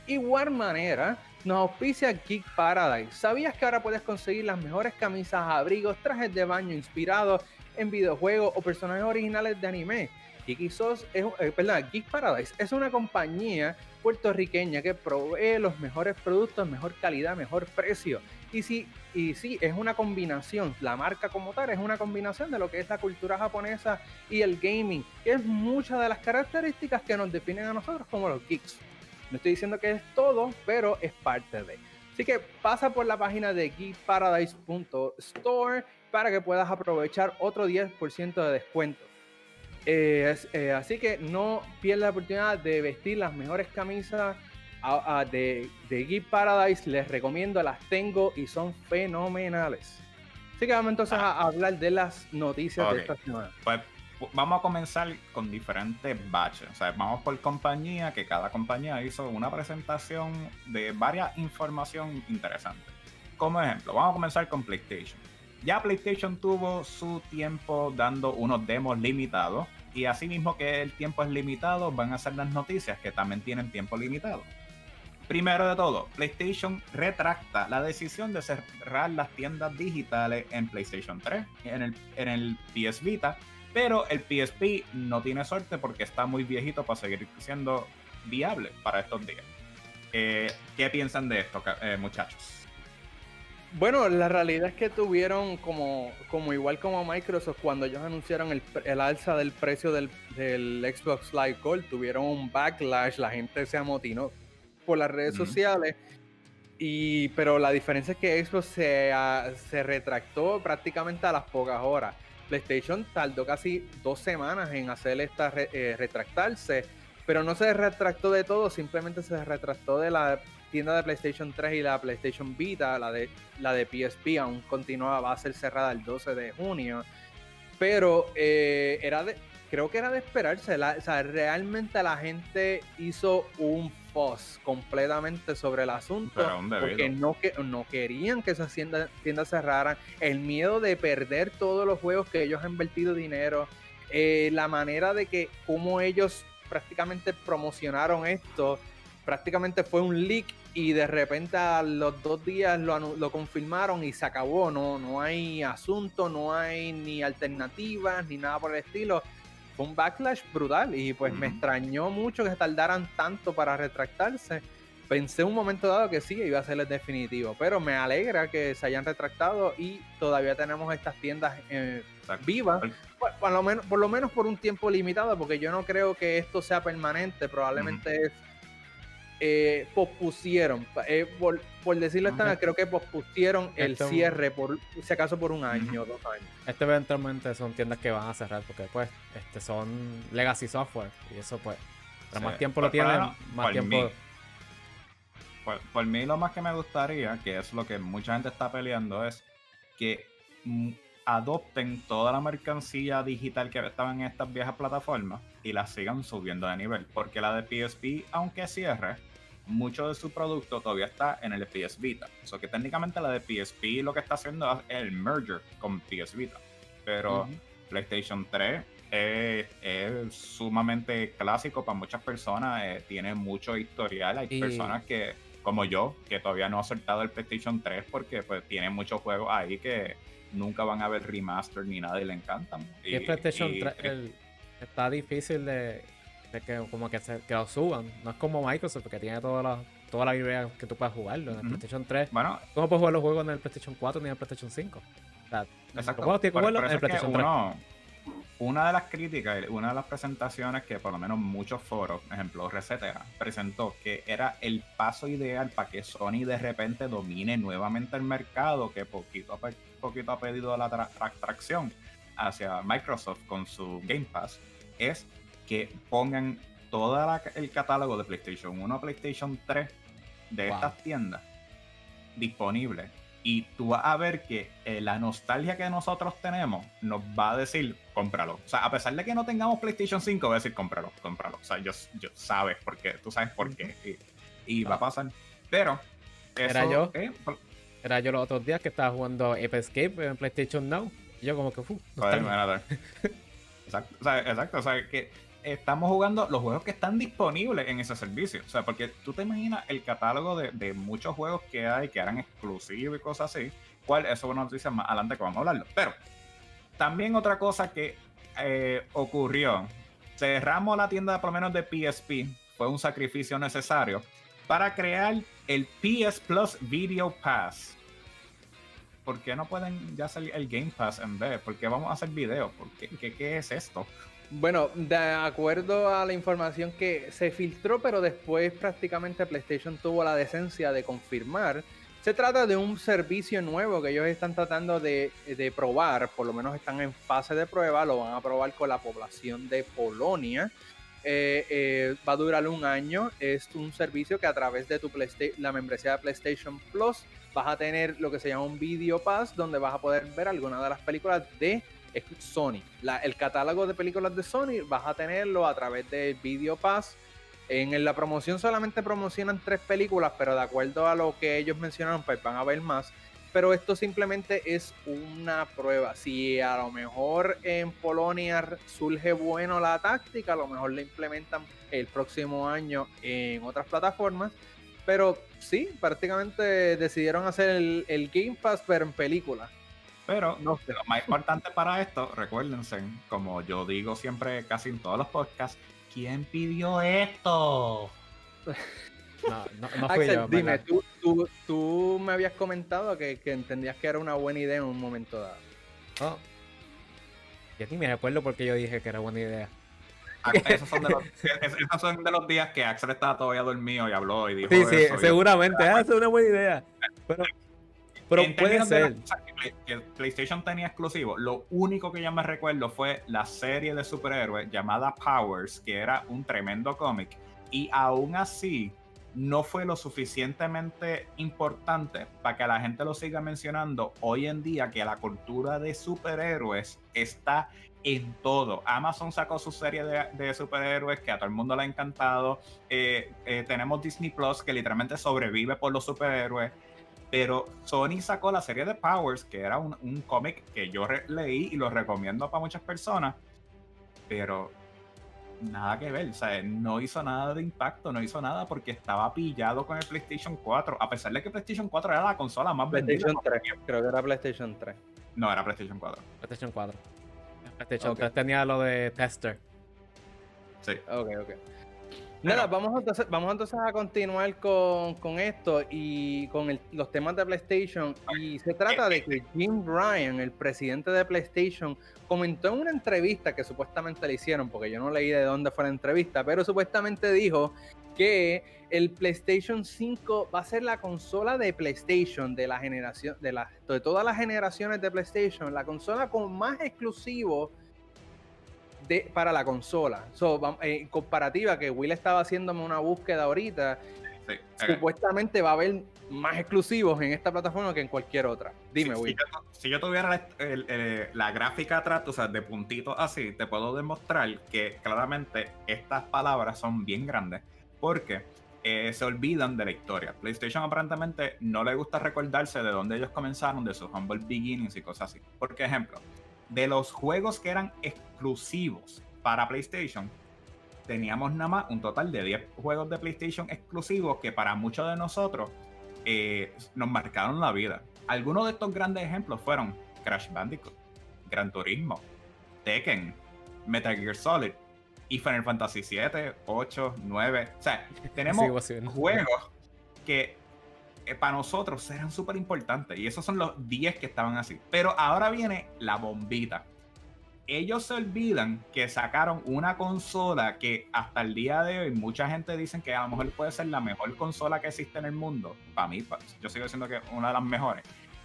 Igual manera, nos auspicia Geek Paradise. ¿Sabías que ahora puedes conseguir las mejores camisas, abrigos, trajes de baño inspirados en videojuegos o personajes originales de anime? Geek, es, eh, Geek Paradise es una compañía puertorriqueña que provee los mejores productos, mejor calidad, mejor precio. Y sí, y sí, es una combinación, la marca como tal es una combinación de lo que es la cultura japonesa y el gaming, que es muchas de las características que nos definen a nosotros como los geeks. No estoy diciendo que es todo, pero es parte de. Así que pasa por la página de geekparadise.store para que puedas aprovechar otro 10% de descuento. Eh, eh, así que no pierdas la oportunidad de vestir las mejores camisas de, de Geek Paradise. Les recomiendo, las tengo y son fenomenales. Así que vamos entonces a hablar de las noticias de esta semana. Pues vamos a comenzar con diferentes batches. O sea, vamos por compañía, que cada compañía hizo una presentación de varias información interesante. Como ejemplo, vamos a comenzar con PlayStation. Ya PlayStation tuvo su tiempo dando unos demos limitados y así mismo que el tiempo es limitado, van a ser las noticias que también tienen tiempo limitado. Primero de todo, PlayStation retracta la decisión de cerrar las tiendas digitales en PlayStation 3, en el, en el PS Vita, pero el PSP no tiene suerte porque está muy viejito para seguir siendo viable para estos días. Eh, ¿Qué piensan de esto, eh, muchachos? Bueno, la realidad es que tuvieron como, como igual como Microsoft cuando ellos anunciaron el, el alza del precio del, del, Xbox Live Gold, tuvieron un backlash, la gente se amotinó por las redes sociales. Y, pero la diferencia es que Xbox se, se retractó prácticamente a las pocas horas. PlayStation tardó casi dos semanas en hacer esta eh, retractarse, pero no se retractó de todo, simplemente se retractó de la tienda de PlayStation 3 y la PlayStation Vita, la de, la de PSP, aún continuaba, va a ser cerrada el 12 de junio. Pero eh, era de, creo que era de esperarse. o sea, realmente la gente hizo un fuss completamente sobre el asunto. Porque no, que, no querían que esas tiendas, tiendas, cerraran. El miedo de perder todos los juegos que ellos han invertido dinero. Eh, la manera de que, como ellos prácticamente promocionaron esto prácticamente fue un leak y de repente a los dos días lo, lo, confirmaron y se acabó. No, no hay asunto, no hay ni alternativas, ni nada por el estilo. Fue un backlash brutal y pues me extrañó mucho que tardaran tanto para retractarse. Pensé un momento dado que sí, iba a ser el definitivo, pero me alegra que se hayan retractado y todavía tenemos estas tiendas eh, vivas, por, lo menos, por lo menos por un tiempo limitado, porque yo no creo que esto sea permanente, probablemente es eh, pospusieron, eh, por, decirlo esta creo que pospusieron el cierre, por si acaso por un año, o dos años. Este eventualmente son tiendas que van a cerrar porque pues este son legacy software y eso pues, más tiempo lo tienen, más tiempo... por, mí lo más que me gustaría, que es lo que mucha gente está peleando, es que adopten toda la mercancía digital que estaba en estas viejas plataformas y la sigan subiendo de nivel. Porque la de PSP, aunque cierre, mucho de su producto todavía está en el PS Vita. O sea que técnicamente la de PSP lo que está haciendo es el merger con PS Vita. Pero PlayStation 3 es, sumamente clásico para muchas personas, eh, tiene mucho historial. Hay personas que, como yo, que todavía no han soltado el PlayStation 3 porque pues tiene muchos juegos ahí que nunca van a ver remaster ni nada y le encantan. Y, el PlayStation 3 está difícil de de que como que, se, que lo suban. No es como Microsoft, que tiene toda la, toda la idea que tú puedes jugarlo. En el PlayStation 3, bueno, ¿cómo puedes jugar los juegos en el PlayStation 4 ni en el PlayStation 5? O sea, Exacto. los juegos tienes que jugarlo en el PlayStation 3. una de las críticas, una de las presentaciones que por lo menos muchos foros, por ejemplo Resetera, presentó que era el paso ideal para que Sony de repente domine nuevamente el mercado, que poquito a poquito ha pedido la tracción hacia Microsoft con su Game Pass, es que pongan todo el catálogo de PlayStation 1 PlayStation 3 de estas tiendas disponible y tú vas a ver que eh, la nostalgia que nosotros tenemos nos va a decir, cómpralo. O sea, a pesar de que no tengamos PlayStation 5, va a decir, cómpralo, cómpralo. O sea, yo, yo sabes por qué, tú sabes por qué. Y, va a pasar. Pero, era yo. Era yo los otros días que estaba jugando Ape Escape en PlayStation Now. Y yo como que, fu. *laughs* exacto, o sea, exacto. O sea, que estamos jugando los juegos que están disponibles en ese servicio. O sea, porque tú te imaginas el catálogo de, muchos juegos que hay que eran exclusivos y cosas así. Cuál, eso es una noticia más adelante que vamos a hablarlo. Pero también otra cosa que eh, ocurrió. Cerramos la tienda por lo menos de PSP. Fue un sacrificio necesario para crear el PS Plus Video Pass. ¿Por qué no pueden ya salir el Game Pass en vez? ¿Por qué vamos a hacer videos? ¿Qué, qué es esto? Bueno, de acuerdo a la información que se filtró, pero después prácticamente PlayStation tuvo la decencia de confirmar, se trata de un servicio nuevo que ellos están tratando de, probar, por lo menos están en fase de prueba, lo van a probar con la población de Polonia. Eh, eh, va a durar un año, es un servicio que a través de tu la membresía de PlayStation Plus vas a tener lo que se llama un Video Pass, donde vas a poder ver algunas de las películas de es Sony. el catálogo de películas de Sony vas a tenerlo a través del Video Pass. En la promoción solamente promocionan tres películas, pero de acuerdo a lo que ellos mencionaron, pues van a ver más. Pero esto simplemente es una prueba. Si a lo mejor en Polonia surge bueno la táctica, a lo mejor la implementan el próximo año en otras plataformas. Pero sí, prácticamente decidieron hacer el, el Game Pass, pero en películas. Pero lo más importante para esto, recuérdense, como yo digo siempre casi en todos los podcasts, ¿quién pidió esto? No, no, no fui yo, dime, tú, tú, tú, me habías comentado que, que, entendías que era una buena idea en un momento dado. Oh. Y aquí me recuerdo porque yo dije que era buena idea. Ah, esos, son de los, esos son de los días que Axel estaba todavía dormido y habló y dijo. Sí, sí, seguramente. Ah, es una buena idea. Pero pero puede ser. que PlayStation tenía exclusivo, lo único que yo me recuerdo fue la serie de superhéroes llamada Powers, que era un tremendo cómic. Y aún así, no fue lo suficientemente importante para que la gente lo siga mencionando hoy en día que la cultura de superhéroes está en todo. Amazon sacó su serie de, superhéroes que a todo el mundo le ha encantado. Eh, eh, tenemos Disney Plus que literalmente sobrevive por los superhéroes. Pero Sony sacó la serie de Powers, que era un, cómic que yo leí y lo recomiendo para muchas personas, pero nada que ver, o sea, no hizo nada de impacto, no hizo nada porque estaba pillado con el PlayStation 4, a pesar de que PlayStation 4 era la consola más PlayStation 3, creo que era PlayStation 3. No, era PlayStation 4. PlayStation 4. PlayStation 3 tenía lo de tester. Sí. Ok, ok. Nada, vamos entonces, vamos entonces a continuar con, esto y con los temas de PlayStation. Y se trata de que Jim Ryan, el presidente de PlayStation, comentó en una entrevista que supuestamente le hicieron, porque yo no leí de dónde fue la entrevista, pero supuestamente dijo que el PlayStation 5 va a ser la consola de PlayStation de la generación, de, la, de todas las generaciones de PlayStation, la consola con más exclusivos para la consola. So, eh, comparativa, que Will estaba haciéndome una búsqueda ahorita, supuestamente va a haber más exclusivos en esta plataforma que en cualquier otra. Dime, Will. Si yo, tuviera la gráfica atrás, o sea, de puntitos así, te puedo demostrar que claramente estas palabras son bien grandes porque eh, se olvidan de la historia. PlayStation aparentemente no le gusta recordarse de dónde ellos comenzaron, de sus humble beginnings y cosas así. Por ejemplo, de los juegos que eran exclusivos para PlayStation, teníamos nada más un total de 10 juegos de PlayStation exclusivos que para muchos de nosotros eh, nos marcaron la vida. Algunos de estos grandes ejemplos fueron Crash Bandicoot, Gran Turismo, Tekken, Metal Gear Solid y Final Fantasy 7, 8, 9. O sea, *laughs* tenemos juegos que eh, para nosotros eran súper importantes. Y esos son los 10 que estaban así. Pero ahora viene la bombita. ellos se olvidan que sacaron una consola que hasta el día de hoy mucha gente dice que a lo mejor puede ser la mejor consola que existe en el mundo. Para mí, yo sigo diciendo que es una de las mejores.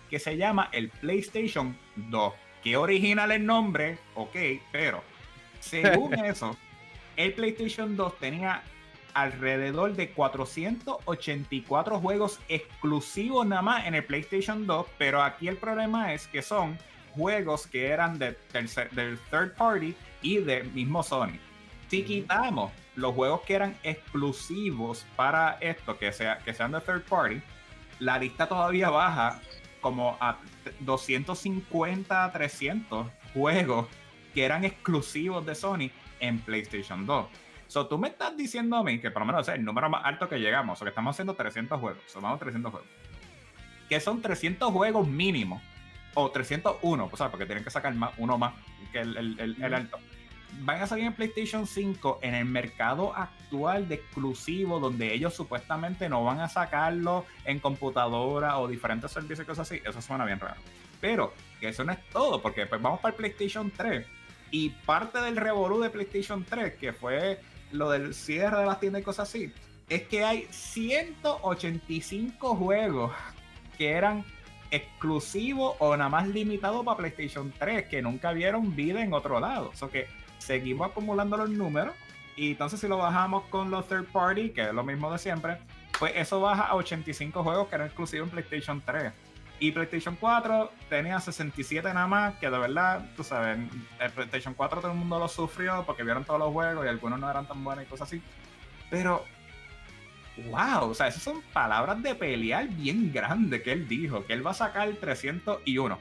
Que se llama el PlayStation 2. Qué original el nombre, ok, pero según *laughs* eso, el PlayStation 2 tenía alrededor de 484 juegos exclusivos nada más en el PlayStation 2, pero aquí el problema es que son juegos que eran de, del, third party y del mismo Sony. Si quitamos los juegos que eran exclusivos para esto, que, sea, que sean de third party, la lista todavía baja como a 250 300 juegos que eran exclusivos de Sony en PlayStation 2. So, tú me estás diciendo a mí que por lo menos es el número más alto que llegamos, o que estamos haciendo 300 juegos, sumamos 300 juegos, que son 300 juegos mínimos o 301, o sea, porque tienen que sacar más, uno más que el, alto. Van a salir en PlayStation 5 en el mercado actual de exclusivo, donde ellos supuestamente no van a sacarlo en computadora o diferentes servicios y cosas así. Eso suena bien raro. Pero que eso no es todo, porque pues vamos para el PlayStation 3. Y parte del revolú de PlayStation 3, que fue lo del cierre de las tiendas y cosas así, es que hay 185 juegos que eran exclusivo o nada más limitado para PlayStation 3 que nunca vieron vida en otro lado. O sea que seguimos acumulando los números y entonces si lo bajamos con los third party, que es lo mismo de siempre, pues eso baja a 85 juegos que eran exclusivos en PlayStation 3. Y PlayStation 4 tenía 67 nada más, que de verdad, tú sabes, el PlayStation 4 todo el mundo lo sufrió porque vieron todos los juegos y algunos no eran tan buenos y cosas así. Pero wow, o sea, esas son palabras de pelear bien grandes que él dijo, que él va a sacar 301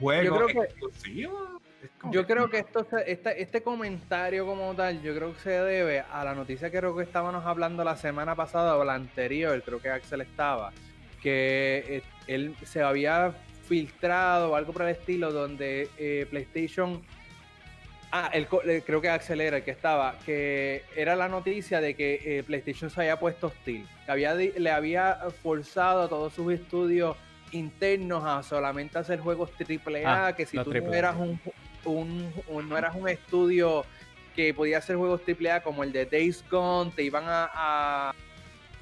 juegos exclusivos. Yo creo que esto, este, este comentario como tal, yo creo que se debe a la noticia que creo que estábamos hablando la semana pasada o la anterior, creo que Axel estaba, que eh, él se había filtrado o algo por el estilo donde eh, PlayStation Ah, el, creo que Acelera, el que estaba, que era la noticia de que eh, PlayStation se había puesto hostil. había, le había forzado a todos sus estudios internos a solamente hacer juegos AAA, ah, que si tú no eras un, no eras un estudio que podía hacer juegos AAA como el de Days Gone, te iban a,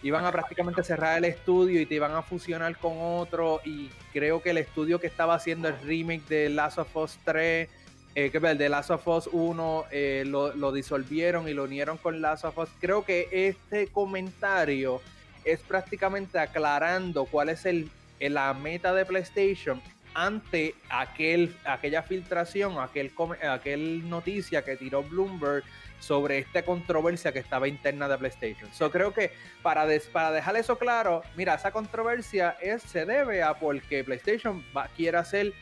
iban a prácticamente cerrar el estudio y te iban a fusionar con otro. Y creo que el estudio que estaba haciendo el remake de Last of Us 3 eh, que el de Last of Us 1 eh, lo, disolvieron y lo unieron con Last of Us. Creo que este comentario es prácticamente aclarando cuál es el, la meta de PlayStation ante aquel, aquella filtración, aquel, aquel noticia que tiró Bloomberg sobre esta controversia que estaba interna de PlayStation. Yo creo que para, para dejar eso claro, mira, esa controversia es, se debe a porque PlayStation quiere hacer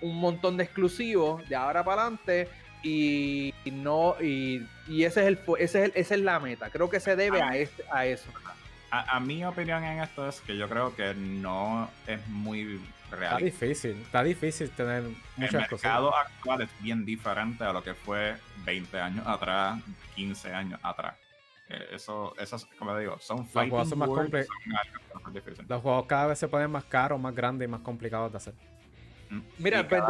un montón de exclusivos de ahora para adelante y, no y, ese es el ese es esa es la meta creo que se debe a, este, a eso a, mi opinión en esto es que yo creo que no es muy real. Está difícil está difícil tener muchas el mercado actual es bien diferente a lo que fue 20 años atrás 15 años atrás. Eh, eso, eso, como digo, son los juegos son más Los juegos cada vez se ponen más caros, más grandes y más complicados de hacer. Mira, pues,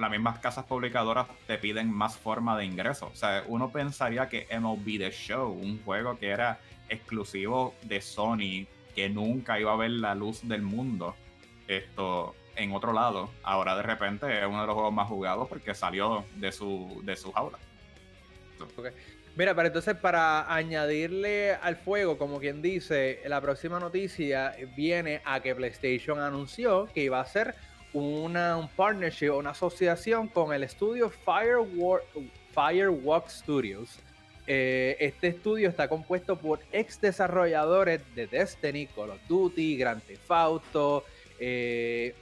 las mismas casas publicadoras te piden más forma de ingreso. O sea, uno pensaría que MLB The Show, un juego que era exclusivo de Sony, que nunca iba a ver la luz del mundo, esto en otro lado, ahora de repente es uno de los juegos más jugados porque salió de su, de su jaula. Mira, pero entonces para añadirle al fuego, como quien dice, la próxima noticia viene a que PlayStation anunció que iba a ser una, un partnership, una asociación con el estudio Firewalk, Firewalk Studios. Eh, este estudio está compuesto por ex desarrolladores de Destiny, Call of Duty, Grand Theft Auto. Eh,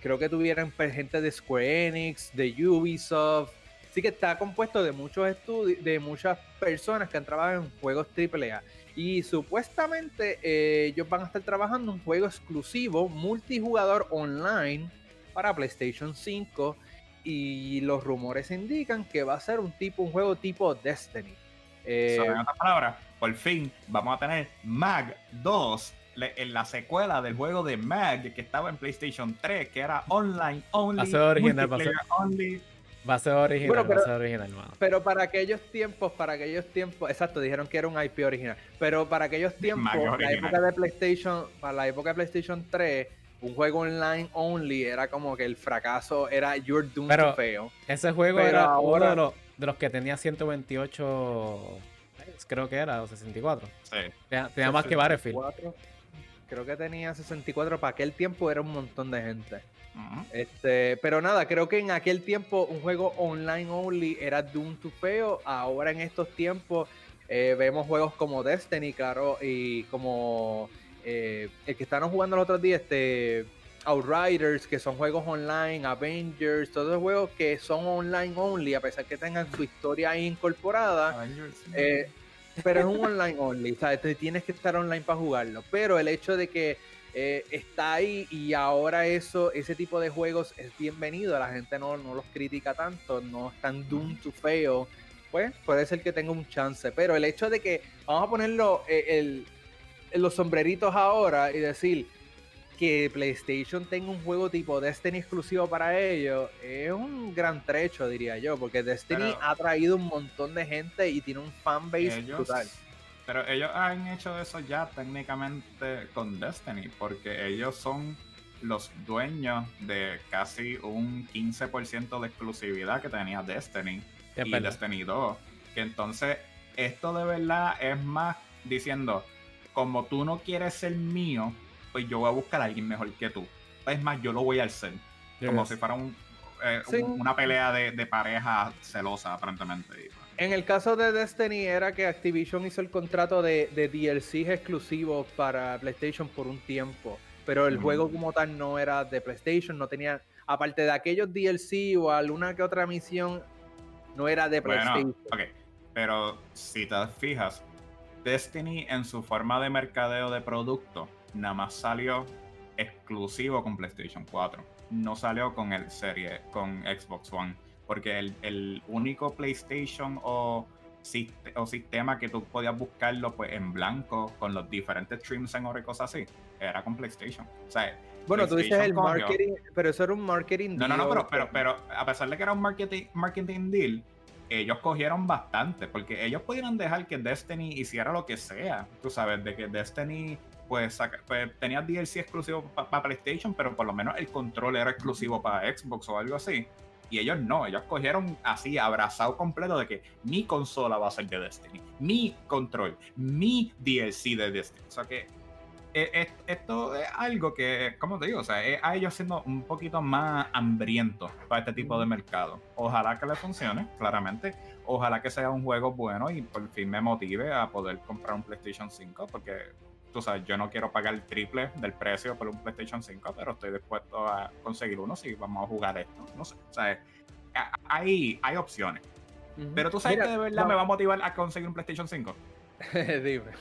creo que tuvieran gente de Square Enix, de Ubisoft. Así que está compuesto de muchos estudios, de muchas personas que han trabajado en juegos AAA. Y supuestamente eh, ellos van a estar trabajando un juego exclusivo multijugador online para PlayStation 5 y los rumores indican que va a ser un tipo un juego tipo Destiny. Eh, en otras palabras, por fin vamos a tener Mag 2 en la secuela del juego de Mag que estaba en PlayStation 3, que era online only, original, only. Va a ser original, va a ser original, hermano. Pero para aquellos tiempos, para aquellos tiempos, exacto, dijeron que era un IP original. Pero para aquellos tiempos, la época de PlayStation, para la época de PlayStation 3, un juego online only era como que el fracaso era You're Doomed pero to Fail. Ese juego era ahora... uno de los, que tenía 128, creo que era, o 64. Sí. Tenía, más que Battlefield. Creo que tenía 64, para aquel tiempo era un montón de gente. Este, pero nada, creo que en aquel tiempo un juego online only era Doom to Fail. Ahora en estos tiempos eh, vemos juegos como Destiny, claro, y como eh, el que estaban jugando los otros días, este Outriders, que son juegos online, Avengers, todos los juegos que son online only, a pesar que tengan su historia ahí incorporada. Eh, pero es un online only, o sea, tienes que estar online para jugarlo. Pero el hecho de que eh, está ahí y ahora eso, ese tipo de juegos es bienvenido, la gente no, no los critica tanto, no están doom to fail, pues puede ser que tenga un chance. Pero el hecho de que vamos a ponerlo el, los sombreritos ahora y decir que PlayStation tenga un juego tipo Destiny exclusivo para ellos es un gran trecho, diría yo, porque Destiny ha traído un montón de gente y tiene un fanbase brutal. Pero ellos han hecho eso ya técnicamente con Destiny, porque ellos son los dueños de casi un 15% de exclusividad que tenía Destiny y Destiny 2. Que entonces esto de verdad es más diciendo, como tú no quieres ser mío, pues yo voy a buscar a alguien mejor que tú. Es más, yo lo voy a hacer. Como si fuera eh, una pelea de, pareja celosa, aparentemente. En el caso de Destiny era que Activision hizo el contrato de, de DLCs exclusivos para PlayStation por un tiempo. Pero el juego como tal no era de PlayStation, no tenía, aparte de aquellos DLC o alguna que otra misión, no era de PlayStation. Bueno, ok, pero si te fijas, Destiny en su forma de mercadeo de producto nada más salió exclusivo con PlayStation 4. No salió con el serie, con Xbox One. Porque el, único PlayStation o, o, sistema que tú podías buscarlo pues, en blanco con los diferentes streams en oro y cosas así, era con PlayStation. O sea, bueno, tú dices el marketing, pero eso era un marketing deal. No, no, no, pero, pero, pero a pesar de que era un marketing, marketing deal, ellos cogieron bastante, porque ellos pudieron dejar que Destiny hiciera lo que sea, tú sabes, de que Destiny pues, pues tenía DLC exclusivo para PlayStation, pero por lo menos el control era exclusivo para Xbox o algo así. Y ellos no, ellos cogieron así, abrazado completo de que mi consola va a ser de Destiny, mi control, mi DLC de Destiny. O sea que eh, esto es algo que, como te digo, o sea, es a ellos siendo un poquito más hambrientos para este tipo de mercado. Ojalá que les funcione, claramente. Ojalá que sea un juego bueno y por fin me motive a poder comprar un PlayStation 5, porque tú sabes, yo no quiero pagar el triple del precio por un PlayStation 5, pero estoy dispuesto a conseguir uno si vamos a jugar esto. No sé, o sea, hay, hay opciones. Pero tú sabes que de verdad me va a motivar a conseguir un PlayStation 5. *laughs* Dime.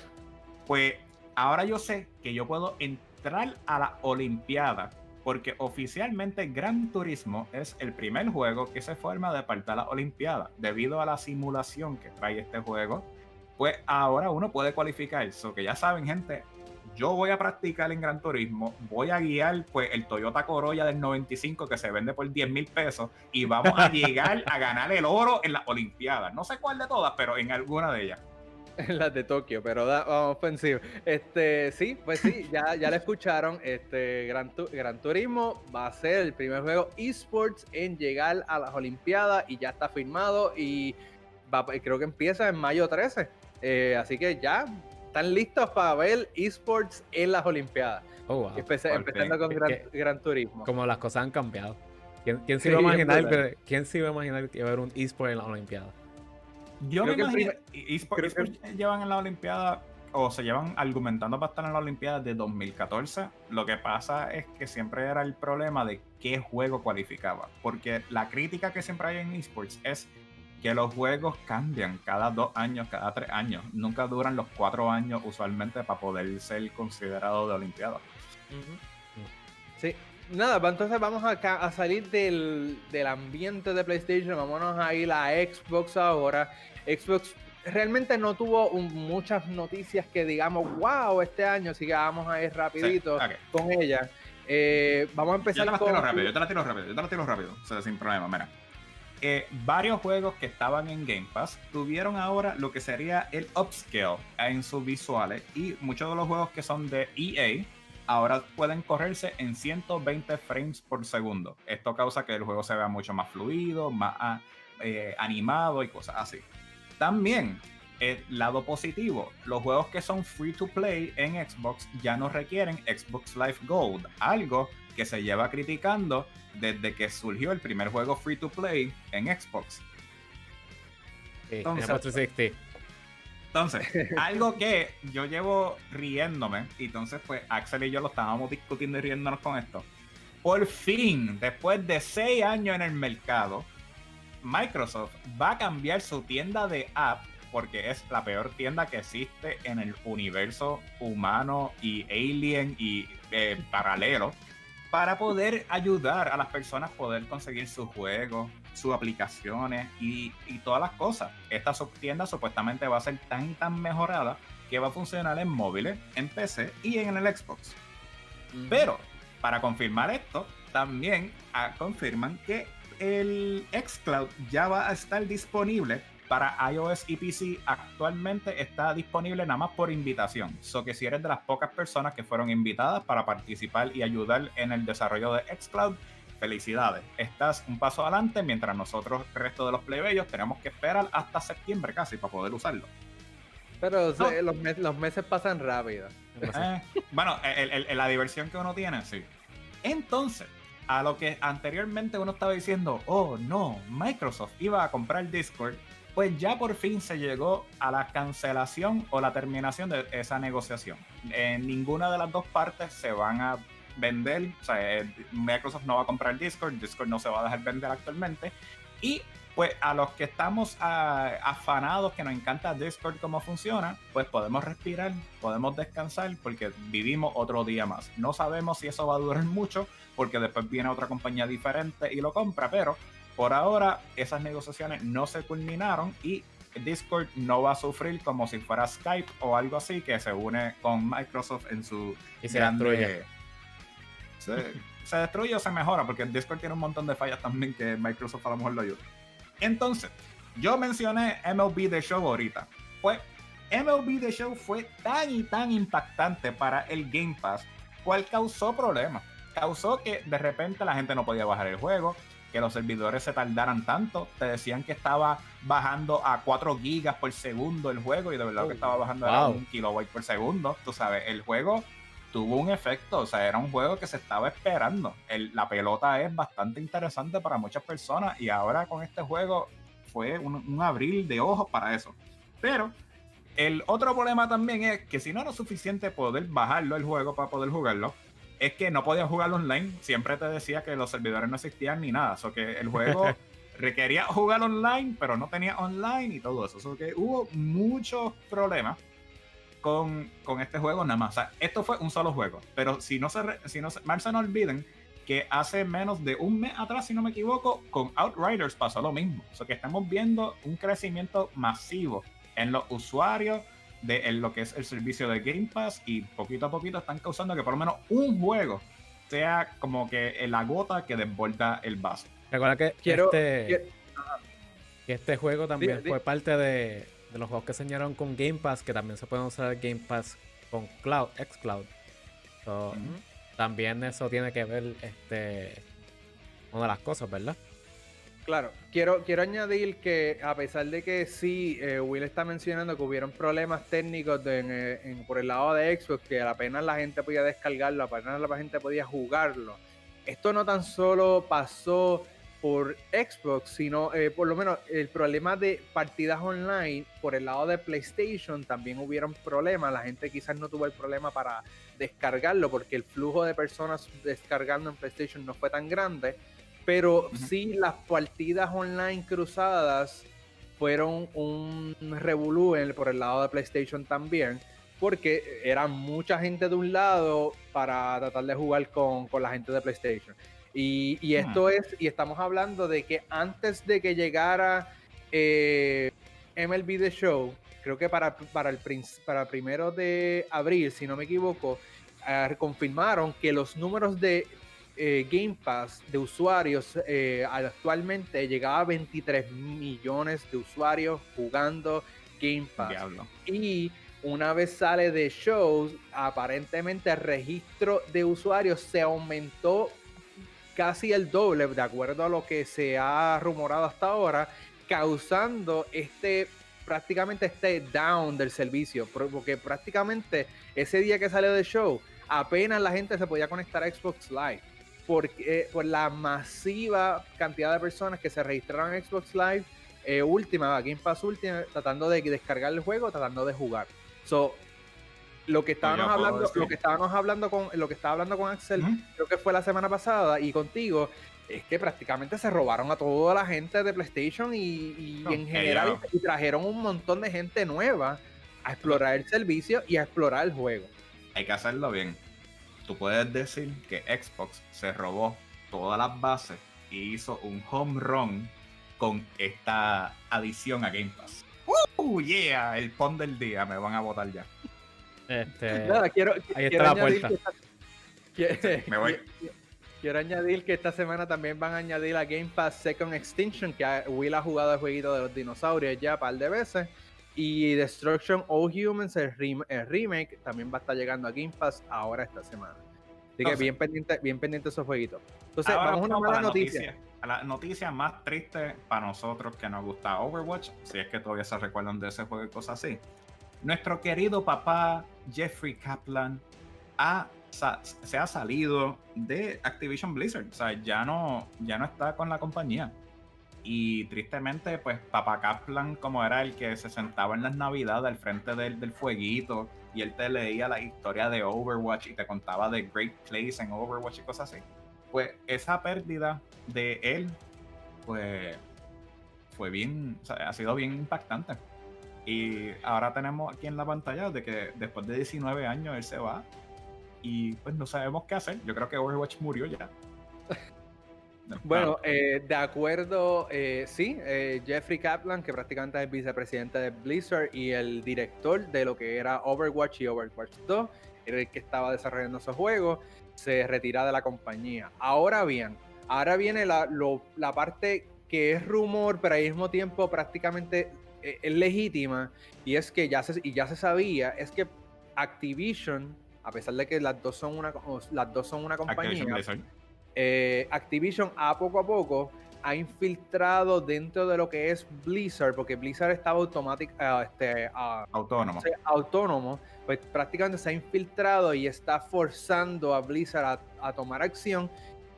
Pues ahora yo sé que yo puedo entrar a la Olimpiada porque oficialmente Gran Turismo es el primer juego que se forma de de la Olimpiada, debido a la simulación que trae este juego. Pues ahora uno puede cualificar eso, que ya saben, gente, yo voy a practicar en Gran Turismo, voy a guiar pues el Toyota Corolla del 95 que se vende por 10 mil pesos y vamos a llegar a ganar el oro en las Olimpiadas. No sé cuál de todas, pero en alguna de ellas. Las de Tokio, pero da, vamos ofensivo. Este, sí, pues sí, ya, ya la escucharon. Este Gran, Turismo va a ser el primer juego esports en llegar a las Olimpiadas y ya está firmado y creo que empieza en mayo 13. Eh, así que ya están listos para ver esports en las Olimpiadas. Oh, empezando con Gran, Turismo. Como las cosas han cambiado. ¿Quién, se iba a imaginar, ¿quién se iba a imaginar que iba a haber un eSport en las Olimpiadas? Yo me imagino, eSports llevan en la Olimpiada o se llevan argumentando para estar en la Olimpiada de 2014. Lo que pasa es que siempre era el problema de qué juego cualificaba. Porque la crítica que siempre hay en esports es que los juegos cambian cada dos años, cada tres años. Nunca duran los cuatro años usualmente para poder ser considerado de Olimpiada. Sí, nada, pues entonces vamos a, a salir del, del, ambiente de PlayStation, vámonos a ir a Xbox ahora. Xbox realmente no tuvo muchas noticias que digamos, wow, este año, así que vamos a ir rapidito con ella. Eh, vamos a empezar yo te con... rápido, yo te la tiro rápido, yo te la tiro rápido, o sea, sin problema, mira. Varios juegos que estaban en Game Pass tuvieron ahora lo que sería el upscale en sus visuales y muchos de los juegos que son de EA ahora pueden correrse en 120 frames por segundo. Esto causa que el juego se vea mucho más fluido, más ah, eh, animado y cosas así. También, el lado positivo, los juegos que son free to play en Xbox ya no requieren Xbox Live Gold, algo que se lleva criticando desde que surgió el primer juego free to play en Xbox. entonces, entonces, *laughs* algo que yo llevo riéndome, y entonces pues Axel y yo lo estábamos discutiendo y riéndonos con esto. Por fin, después de seis años en el mercado, Microsoft va a cambiar su tienda de app porque es la peor tienda que existe en el universo humano y alien y eh, paralelo *laughs* para poder ayudar a las personas a poder conseguir sus juegos, sus aplicaciones y, todas las cosas. Esta tienda supuestamente va a ser tan tan mejorada que va a funcionar en móviles, en PC y en el Xbox. Pero para confirmar esto, también ah, confirman que el xCloud ya va a estar disponible para iOS y PC actualmente está disponible nada más por invitación. So que si eres de las pocas personas que fueron invitadas para participar y ayudar en el desarrollo de xCloud, felicidades. Estás un paso adelante mientras nosotros, el resto de los plebeyos, tenemos que esperar hasta septiembre casi para poder usarlo. Pero los, meses pasan rápido. Eh, bueno, la diversión que uno tiene, sí. Entonces, a lo que anteriormente uno estaba diciendo, oh no, Microsoft iba a comprar Discord, pues ya por fin se llegó a la cancelación o la terminación de esa negociación. En ninguna de las dos partes se van a vender, o sea, eh, Microsoft no va a comprar Discord, Discord no se va a dejar vender actualmente. Y pues a los que estamos ah, afanados, que nos encanta Discord cómo funciona, pues podemos respirar, podemos descansar porque vivimos otro día más. No sabemos si eso va a durar *laughs* mucho porque después viene otra compañía diferente y lo compra, pero por ahora, esas negociaciones no se culminaron y Discord no va a sufrir como si fuera Skype o algo así que se une con Microsoft en su y se destruye. Se, destruye o se mejora porque Discord tiene un montón de fallas también que Microsoft a lo mejor lo ayuda. Entonces, yo mencioné MLB The Show ahorita. Pues MLB The Show fue tan y tan impactante para el Game Pass, cual causó problemas. Causó que de repente la gente no podía bajar el juego, que los servidores se tardaran tanto. Te decían que estaba bajando a 4 gigas por segundo el juego y de verdad que oh, estaba bajando a un kilobyte por segundo. Tú sabes, el juego tuvo un efecto, o sea, era un juego que se estaba esperando. la pelota es bastante interesante para muchas personas y ahora con este juego fue un, un abril de ojos para eso. Pero el otro problema también es que si no era suficiente poder bajarlo el juego para poder jugarlo, es que no podías jugar online. Siempre te decía que los servidores no existían ni nada. O que el juego *laughs* requería jugar online, pero no tenía online y todo eso. O que hubo muchos problemas con, este juego nada más. O sea, esto fue un solo juego. Pero si no se, si no se, no olviden que hace menos de un mes atrás, si no me equivoco, con Outriders pasó lo mismo. O sea que estamos viendo un crecimiento masivo en los usuarios de lo que es el servicio de Game Pass y poquito a poquito están causando que por lo menos un juego sea como que la gota que desborda el vaso. Recuerda que quiero, este, que este juego también fue parte de, los juegos que enseñaron con Game Pass, que también se pueden usar Game Pass con Cloud, Xcloud. También eso tiene que ver este una de las cosas, ¿verdad? Claro, quiero, quiero añadir que a pesar de que sí, eh, Will está mencionando que hubieron problemas técnicos eh, por el lado de Xbox, que apenas la gente podía descargarlo, apenas la gente podía jugarlo. Esto no tan solo pasó por Xbox, sino eh, por lo menos el problema de partidas online por el lado de PlayStation también hubieron problemas. La gente quizás no tuvo el problema para descargarlo porque el flujo de personas descargando en PlayStation no fue tan grande pero sí, las partidas online cruzadas fueron un revolú por el lado de PlayStation también, porque era mucha gente de un lado para tratar de jugar con, la gente de PlayStation. Y, esto es, y estamos hablando de que antes de que llegara eh, MLB The Show, creo que para, para, el, para primero de abril, si no me equivoco, eh, confirmaron que los números de eh, Game Pass de usuarios eh, actualmente llegaba a 23 millones de usuarios jugando Game Pass. Y una vez sale de shows, aparentemente el registro de usuarios se aumentó casi el doble, de acuerdo a lo que se ha rumorado hasta ahora, causando este prácticamente este down del servicio, porque prácticamente ese día que salió de show, apenas la gente se podía conectar a Xbox Live. Porque, eh, por la masiva cantidad de personas que se registraron en Xbox Live eh, última, Game Pass última, tratando de descargar el juego, tratando de jugar. So, lo que estábamos hablando, lo que estábamos hablando con, lo que estaba hablando con Axel, creo que fue la semana pasada, y contigo, es que prácticamente se robaron a toda la gente de PlayStation y, en general y trajeron un montón de gente nueva a explorar el servicio y a explorar el juego. Hay que hacerlo bien. Tú puedes decir que Xbox se robó todas las bases y hizo un home run con esta adición a Game Pass. ¡Uh! Yeah, el pon del día, me van a votar ya. Este, quiero, ahí está la puerta. me voy. Quiero añadir que esta semana también van a añadir a Game Pass Second Extinction, que Will ha jugado el jueguito de los dinosaurios ya un par de veces. Y Destruction All Humans, el, remake, también va a estar llegando a Game Pass ahora esta semana. Así que bien pendiente, bien pendiente esos jueguitos. Entonces, vamos a una mala noticia. La noticia más triste para nosotros que nos gusta Overwatch, si es que todavía se recuerdan de ese juego y cosas así. Nuestro querido papá Jeffrey Kaplan ha se ha salido de Activision Blizzard. O sea, ya no, ya no está con la compañía. Y tristemente, pues Papa Kaplan, como era el que se sentaba en las navidades al frente del, del fueguito y él te leía la historia de Overwatch y te contaba de Great Place en Overwatch y cosas así. Pues esa pérdida de él, pues fue bien, o sea, ha sido bien impactante. Y ahora tenemos aquí en la pantalla de que después de 19 años él se va y pues no sabemos qué hacer. Yo creo que Overwatch murió ya. Bueno, eh, de acuerdo, eh, sí, eh, Jeffrey Kaplan, que prácticamente es vicepresidente de Blizzard y el director de lo que era Overwatch y Overwatch 2, era el que estaba desarrollando esos juegos, se retira de la compañía. Ahora bien, ahora viene la, la parte que es rumor, pero al mismo tiempo prácticamente es legítima, y es que ya se, y ya se sabía, es que Activision a pesar de que las dos son una, las dos son una compañía, eh, Activision, a poco a poco ha infiltrado dentro de lo que es Blizzard, porque Blizzard estaba automático, eh, este, autónomo. autónomo, pues prácticamente se ha infiltrado y está forzando a Blizzard a tomar acción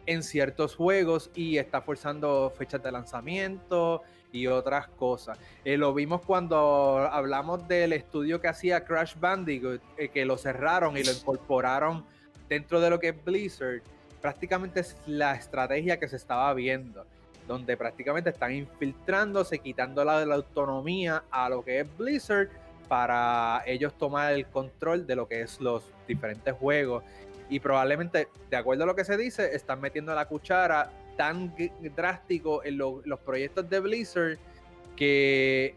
en ciertos juegos y está forzando fechas de lanzamiento, y otras cosas. Eh, lo vimos cuando hablamos del estudio que hacía Crash Bandicoot, eh, que lo cerraron y lo incorporaron dentro de lo que es Blizzard. Prácticamente es la estrategia que se estaba viendo, donde prácticamente están infiltrándose, quitando la, la autonomía a lo que es Blizzard para ellos tomar el control de lo que es los diferentes juegos. Y probablemente, de acuerdo a lo que se dice, están metiendo la cuchara tan drástico en los proyectos de Blizzard que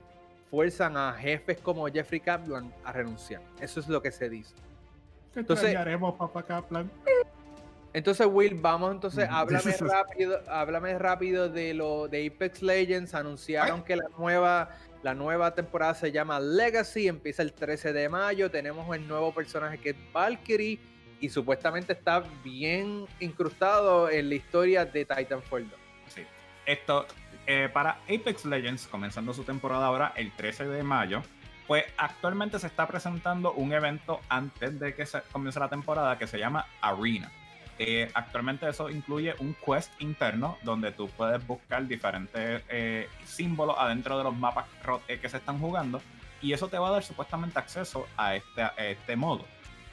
fuerzan a jefes como Jeffrey Kaplan a renunciar. Eso es lo que se dice. Entonces, papá Kaplan. Entonces, Will, vamos entonces, háblame *laughs* rápido, háblame rápido de lo de Apex Legends. Anunciaron que la nueva, la nueva temporada se llama Legacy, empieza el 13 de mayo. Tenemos el nuevo personaje que es Valkyrie y supuestamente está bien incrustado en la historia de Titanfall 2. Sí. Esto, eh, para Apex Legends, comenzando su temporada ahora el 13 de mayo, pues actualmente se está presentando un evento antes de que se comience la temporada que se llama Arena. Eh, actualmente eso incluye un quest interno donde tú puedes buscar diferentes eh, símbolos adentro de los mapas que se están jugando y eso te va a dar supuestamente acceso a este, este modo.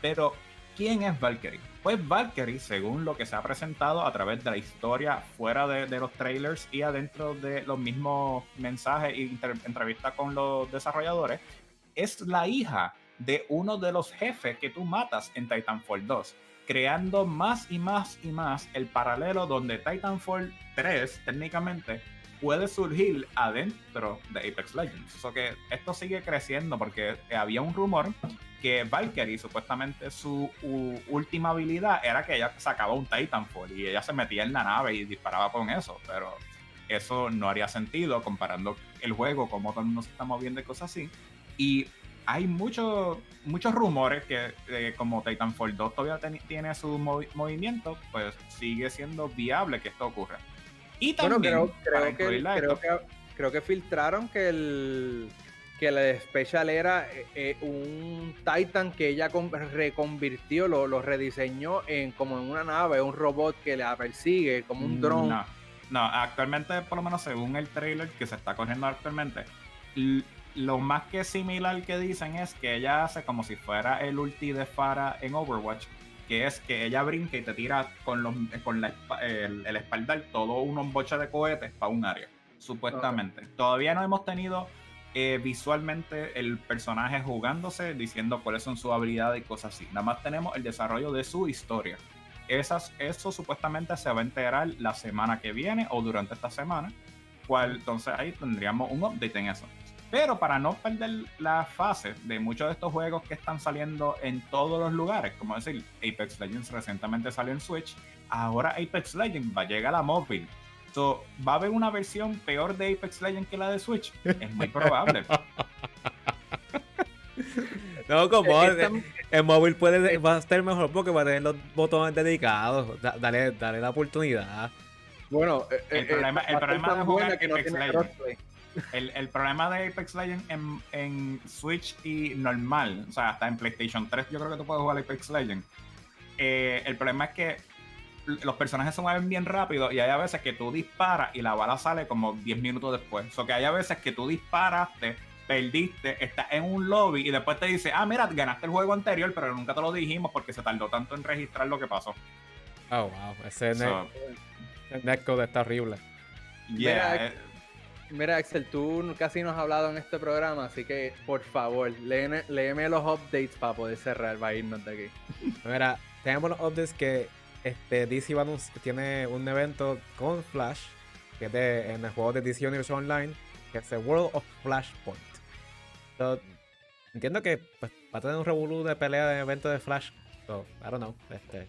Pero ¿Quién es Valkyrie? Pues Valkyrie, según lo que se ha presentado a través de la historia fuera de, los trailers y adentro de los mismos mensajes y entrevistas con los desarrolladores, es la hija de uno de los jefes que tú matas en Titanfall 2, creando más y más y más el paralelo donde Titanfall 3 técnicamente puede surgir adentro de Apex Legends. Eso que esto sigue creciendo porque había un rumor que Valkyrie supuestamente su última habilidad era que ella sacaba un Titanfall y ella se metía en la nave y disparaba con eso, pero eso no haría sentido comparando el juego, como todo el mundo se está moviendo y cosas así. Y hay muchos muchos rumores que como Titanfall 2 todavía tiene su movimiento, pues sigue siendo viable que esto ocurra. Y también, creo, que, creo, que, filtraron que el que el Special era eh, eh, un Titan que ella reconvirtió, lo, lo, rediseñó en como en una nave, un robot que la persigue, como un drone. No, no, actualmente, por lo menos según el trailer que se está corriendo actualmente, lo más que similar que dicen es que ella hace como si fuera el ulti de Farah en Overwatch, que es que ella brinca y te tira con, los, con el, el, espaldar todo unos boches de cohetes para un área, supuestamente. Todavía no hemos tenido eh, visualmente el personaje jugándose, diciendo cuáles son sus habilidades y cosas así. Nada más tenemos el desarrollo de su historia. Esas, eso supuestamente se va a enterar la semana que viene o durante esta semana, cual entonces ahí tendríamos un update en eso. Pero para no perder la fase de muchos de estos juegos que están saliendo en todos los lugares, como decir, Apex Legends recientemente salió en Switch, ahora Apex Legends va a llegar a móvil. So, ¿Va a haber una versión peor de Apex Legends que la de Switch? Es muy probable. *laughs* no, como el móvil puede, va a estar mejor porque va a tener los botones dedicados. dale, dale la oportunidad. Bueno, el, eh, problema, el problema de jugar Apex Legends el, problema de Apex Legends en, Switch y normal, o sea, hasta en PlayStation 3 yo creo que tú puedes jugar Apex Legends. Eh, el problema es que los personajes se mueven bien rápido y hay a veces que tú disparas y la bala sale como 10 minutos después. O sea, que hay a veces que tú disparaste, perdiste, estás en un lobby y después te dice, ah, mira, ganaste el juego anterior, pero nunca te lo dijimos porque se tardó tanto en registrar lo que pasó. Oh, wow. Ese netcode está horrible. Yeah, Mira, Axel, tú casi no has hablado en este programa, así que por favor, léeme, los updates para poder cerrar, para irnos de aquí. *laughs* Mira, tenemos los updates que este, DC tiene un evento con Flash, que es en el juego de DC Universe Online, que es el World of Flashpoint. entiendo que pues, va a tener un revolú de pelea de evento de Flash. So, I don't know. Este,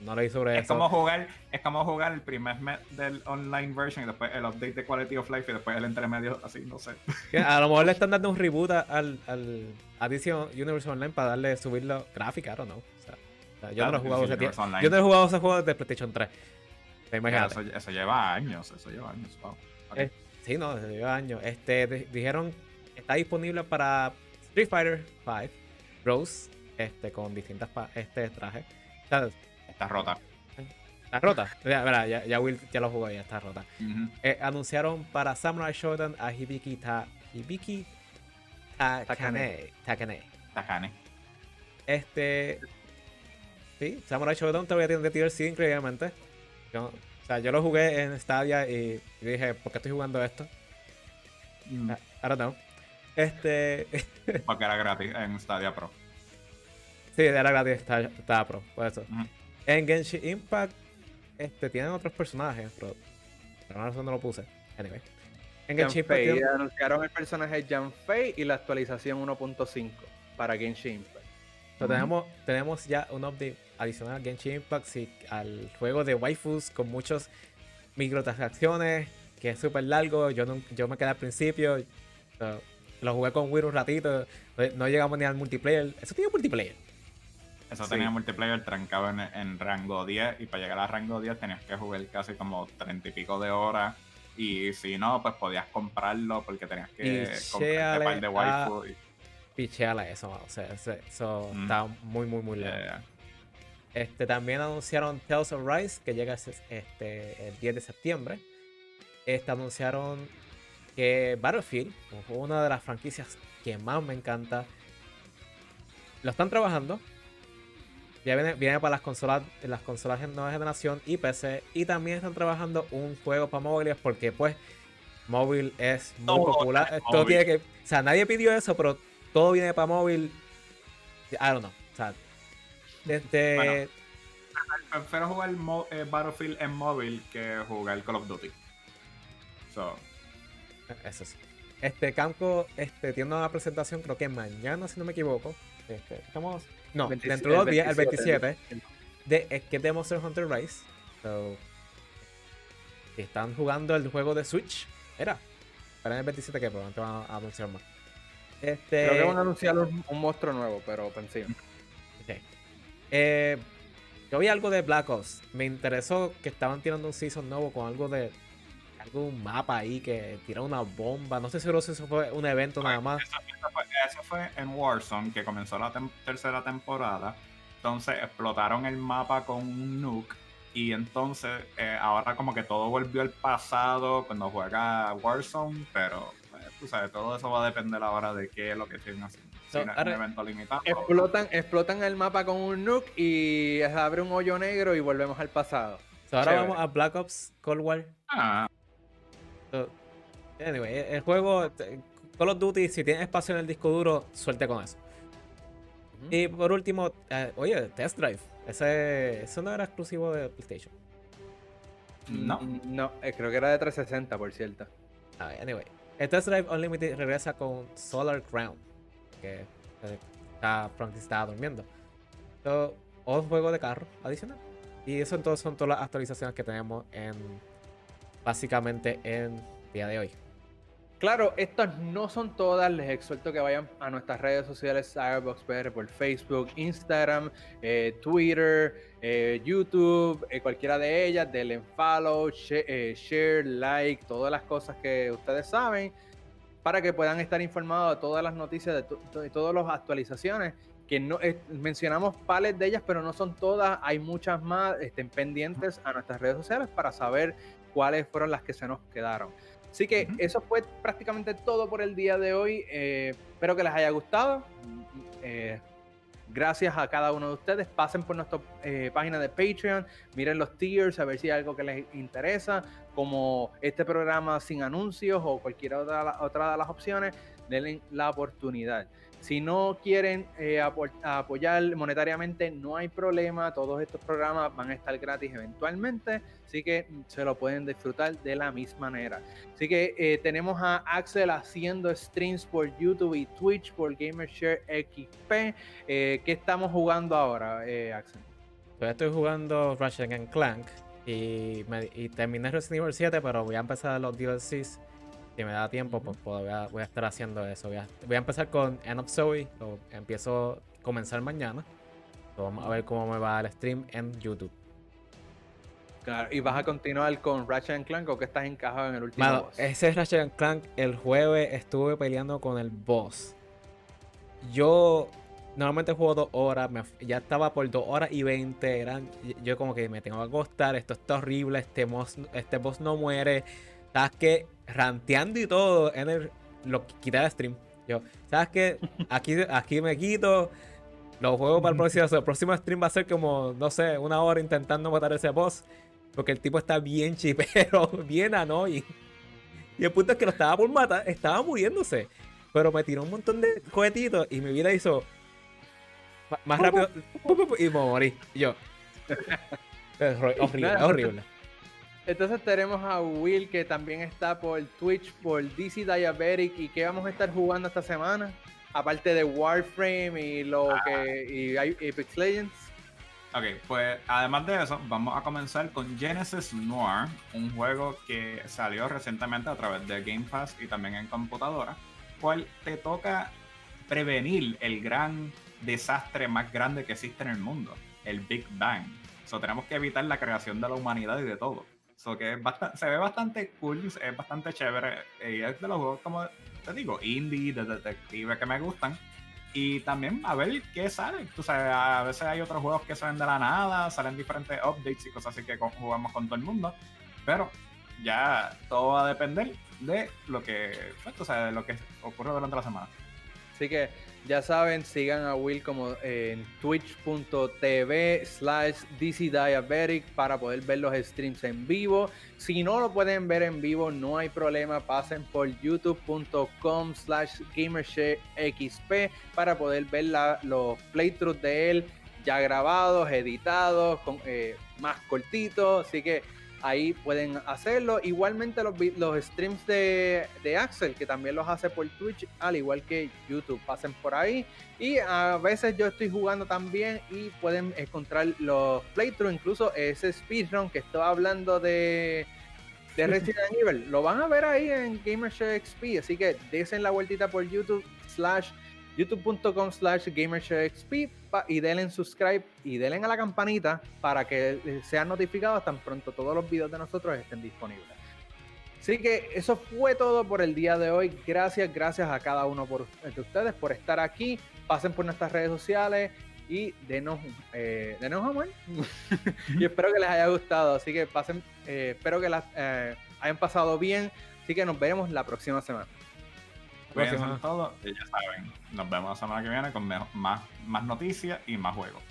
no leí sobre es eso. Como jugar, es como jugar el primer mes del online version y después el update de Quality of Life y después el entremedio, así, no sé. *laughs* A lo mejor le están dando un *laughs* reboot al, al Addition Universe Online para darle, subirlo gráfica, I don't know. O sea, yo, no he jugado ese yo no he jugado ese juego de PlayStation 3. Eso, eso, lleva años, eso lleva años. Eh, sí, no, eso lleva años. Este, dijeron, está disponible para Street Fighter 5, Rose, este, con distintas este, trajes. O sea, Está rota. Está rota. Ya, ya, ya, Will ya lo jugó, ya está rota. Eh, anunciaron para Samurai Shodown a Hibiki Ta, Hibiki Takane. Takane. Takane. Este. Sí, Samurai Shodown todavía tiene DLC increíblemente. Yo, o sea, yo lo jugué en Stadia y, dije, ¿por qué estoy jugando esto? Mm. I don't know. Este. *laughs* Porque era gratis en Stadia Pro. Sí, era gratis, estaba, Pro, por eso. En Genshin Impact este, tienen otros personajes, pero, pero no, no lo puse. Anyway. En Genshin Impact anunciaron el personaje Jan Fei y la actualización 1.5 para Genshin Impact. tenemos, tenemos ya un update adicional a Genshin Impact sí, al juego de waifus con muchos microtransacciones, que es súper largo. Yo, no, yo me quedé al principio, lo jugué con Will un ratito, no llegamos ni al multiplayer. Eso tiene multiplayer. Eso tenía multiplayer trancado en, rango 10 y para llegar a rango 10 tenías que jugar casi como 30 y pico de horas y si no, pues podías comprarlo porque tenías que comprar un par de waifu. Y... Picheale eso, o sea, eso, está muy, muy, muy lejos. Este, también anunciaron Tales of Rise, que llega este, el 10 de septiembre. Este, anunciaron que Battlefield, una de las franquicias que más me encanta, lo están trabajando ya viene, para las consolas, las consolas de nueva generación y PC. Y también están trabajando un juego para móviles porque pues móvil es muy popular. Todo tiene que, o sea, nadie pidió eso, pero todo viene para móvil. I don't know. O sea, desde... prefiero jugar eh, Battlefield en móvil que jugar Call of Duty. So. Eso sí. Este Camco este, tiene una presentación, creo que mañana, si no me equivoco, Este, estamos. No, dentro de dos días, el 27. De, es que de Monster Hunter Rise. So, están jugando el juego de Switch. Era. Para el 27 que probablemente van a anunciar más. Este... Creo que van a anunciar un, monstruo nuevo, pero pensé. Okay. Eh, yo vi algo de Black Ops. Me interesó que estaban tirando un season nuevo con algo de. Algún mapa ahí que tira una bomba. No sé si eso fue un evento nada más. Eso, fue, en Warzone, que comenzó la tercera temporada. Entonces explotaron el mapa con un nuke. Y entonces eh, ahora como que todo volvió al pasado cuando juega Warzone. Pero pues, tú sabes, todo eso va a depender ahora de qué es lo que estén haciendo. Explotan, explotan el mapa con un nuke y se abre un hoyo negro y volvemos al pasado. ahora vamos a Black Ops Cold War. Ah. Anyway, el juego Call of Duty, si tienes espacio en el disco duro, suelte con eso. Y por último, eh, oye, Test Drive. Ese, eso no era exclusivo de PlayStation. No. No, eh, creo que era de 360, por cierto. Ah, anyway, el Test Drive Unlimited regresa con Solar Crown que está, Frank estaba durmiendo. Entonces, otro juego de carro adicional. Y eso entonces son todas las actualizaciones que tenemos en básicamente en día de hoy. Claro, estas no son todas. Les exhorto que vayan a nuestras redes sociales, Cyberbox PR por Facebook, Instagram, eh, Twitter, eh, YouTube, eh, cualquiera de ellas. Denle follow, share, like, todas las cosas que ustedes saben para que puedan estar informados de todas las noticias, de, todas las actualizaciones, que no mencionamos pales de ellas, pero no son todas, hay muchas más, estén pendientes a nuestras redes sociales para saber cuáles fueron las que se nos quedaron. Así que eso fue prácticamente todo por el día de hoy. Eh, espero que les haya gustado. Eh, gracias a cada uno de ustedes. Pasen por nuestra eh, página de Patreon, miren los tiers, a ver si hay algo que les interesa, como este programa sin anuncios o cualquier otra, otra de las opciones, denle la oportunidad. Si no quieren eh, apoyar monetariamente, no hay problema. Todos estos programas van a estar gratis eventualmente. Así que se lo pueden disfrutar de la misma manera. Así que eh, tenemos a Axel haciendo streams por YouTube y Twitch por GamerShare XP. Eh, ¿Qué estamos jugando ahora, Axel? Pues estoy jugando Ratchet Clank y, y terminé Resident Evil 7, pero voy a empezar los DLCs si me da tiempo, pues, voy, a, estar haciendo eso. Voy a, empezar con End of Zoe, empiezo a comenzar mañana. vamos a ver cómo me va el stream en YouTube. Claro, ¿y vas a continuar con Ratchet Clank o que estás encajado en el último boss? Ese Ratchet Clank, el jueves estuve peleando con el boss. Yo normalmente juego dos horas, ya estaba por dos horas y veinte. Yo como que me tengo que acostar, esto está horrible, este boss, este boss no muere. ¿Sabes qué? Ranteando y todo en el. Lo quité el stream. Yo, ¿sabes qué? Aquí, aquí me quito. Lo juego para el próximo. El próximo stream va a ser como, no sé, una hora intentando matar ese boss. Porque el tipo está bien chipero, *laughs* bien annoying. Y el punto es que lo estaba por matar, estaba muriéndose. Pero me tiró un montón de cohetitos y mi vida hizo más rápido y me morí. Y yo. *laughs* Es horrible, es horrible. Entonces tenemos a Will que también está por Twitch, por DC Diabetic. ¿Y qué vamos a estar jugando esta semana? Aparte de Warframe y lo ah. que y Apex Legends. Ok, pues además de eso, vamos a comenzar con Genesis Noir, un juego que salió recientemente a través de Game Pass y también en computadora, cual te toca prevenir el gran desastre más grande que existe en el mundo, el Big Bang. So, tenemos que evitar la creación de la humanidad y de todo que se ve bastante cool, es bastante chévere. Y es de los juegos, como te digo, indie, de detective que me gustan. Y también a ver qué sale. Tú sabes, a veces hay otros juegos que salen de la nada, salen diferentes updates y cosas así que jugamos con todo el mundo. Pero ya todo va a depender de lo que, pues, sabes, de lo que ocurre durante la semana. Así que ya saben, sigan a Will como en twitch.tv slash dcdiabetic para poder ver los streams en vivo. Si no lo pueden ver en vivo, no hay problema. Pasen por youtube.com slash gamershexp para poder ver los playthroughs de él ya grabados, editados, con, eh, más cortitos. Así que ahí pueden hacerlo. Igualmente los, los streams de, de, Axel, que también los hace por Twitch, al igual que YouTube, pasen por ahí. Y a veces yo estoy jugando también y pueden encontrar los playthroughs, incluso ese speedrun que estaba hablando de, de *laughs* Resident Evil. Lo van a ver ahí en Gamershow XP, así que desen la vueltita por YouTube slash youtube.com slash gamershowxp y denle en subscribe y denle a la campanita para que sean notificados tan pronto todos los videos de nosotros estén disponibles. Así que eso fue todo por el día de hoy. Gracias, gracias a cada uno de ustedes por estar aquí. Pasen por nuestras redes sociales y denos, eh, denos amor. *laughs* y espero que les haya gustado. Así que pasen, eh, espero que las eh, hayan pasado bien. Así que nos vemos la próxima semana. Cuídense todo y ya saben, nos vemos la semana que viene con más, más noticias y más juegos.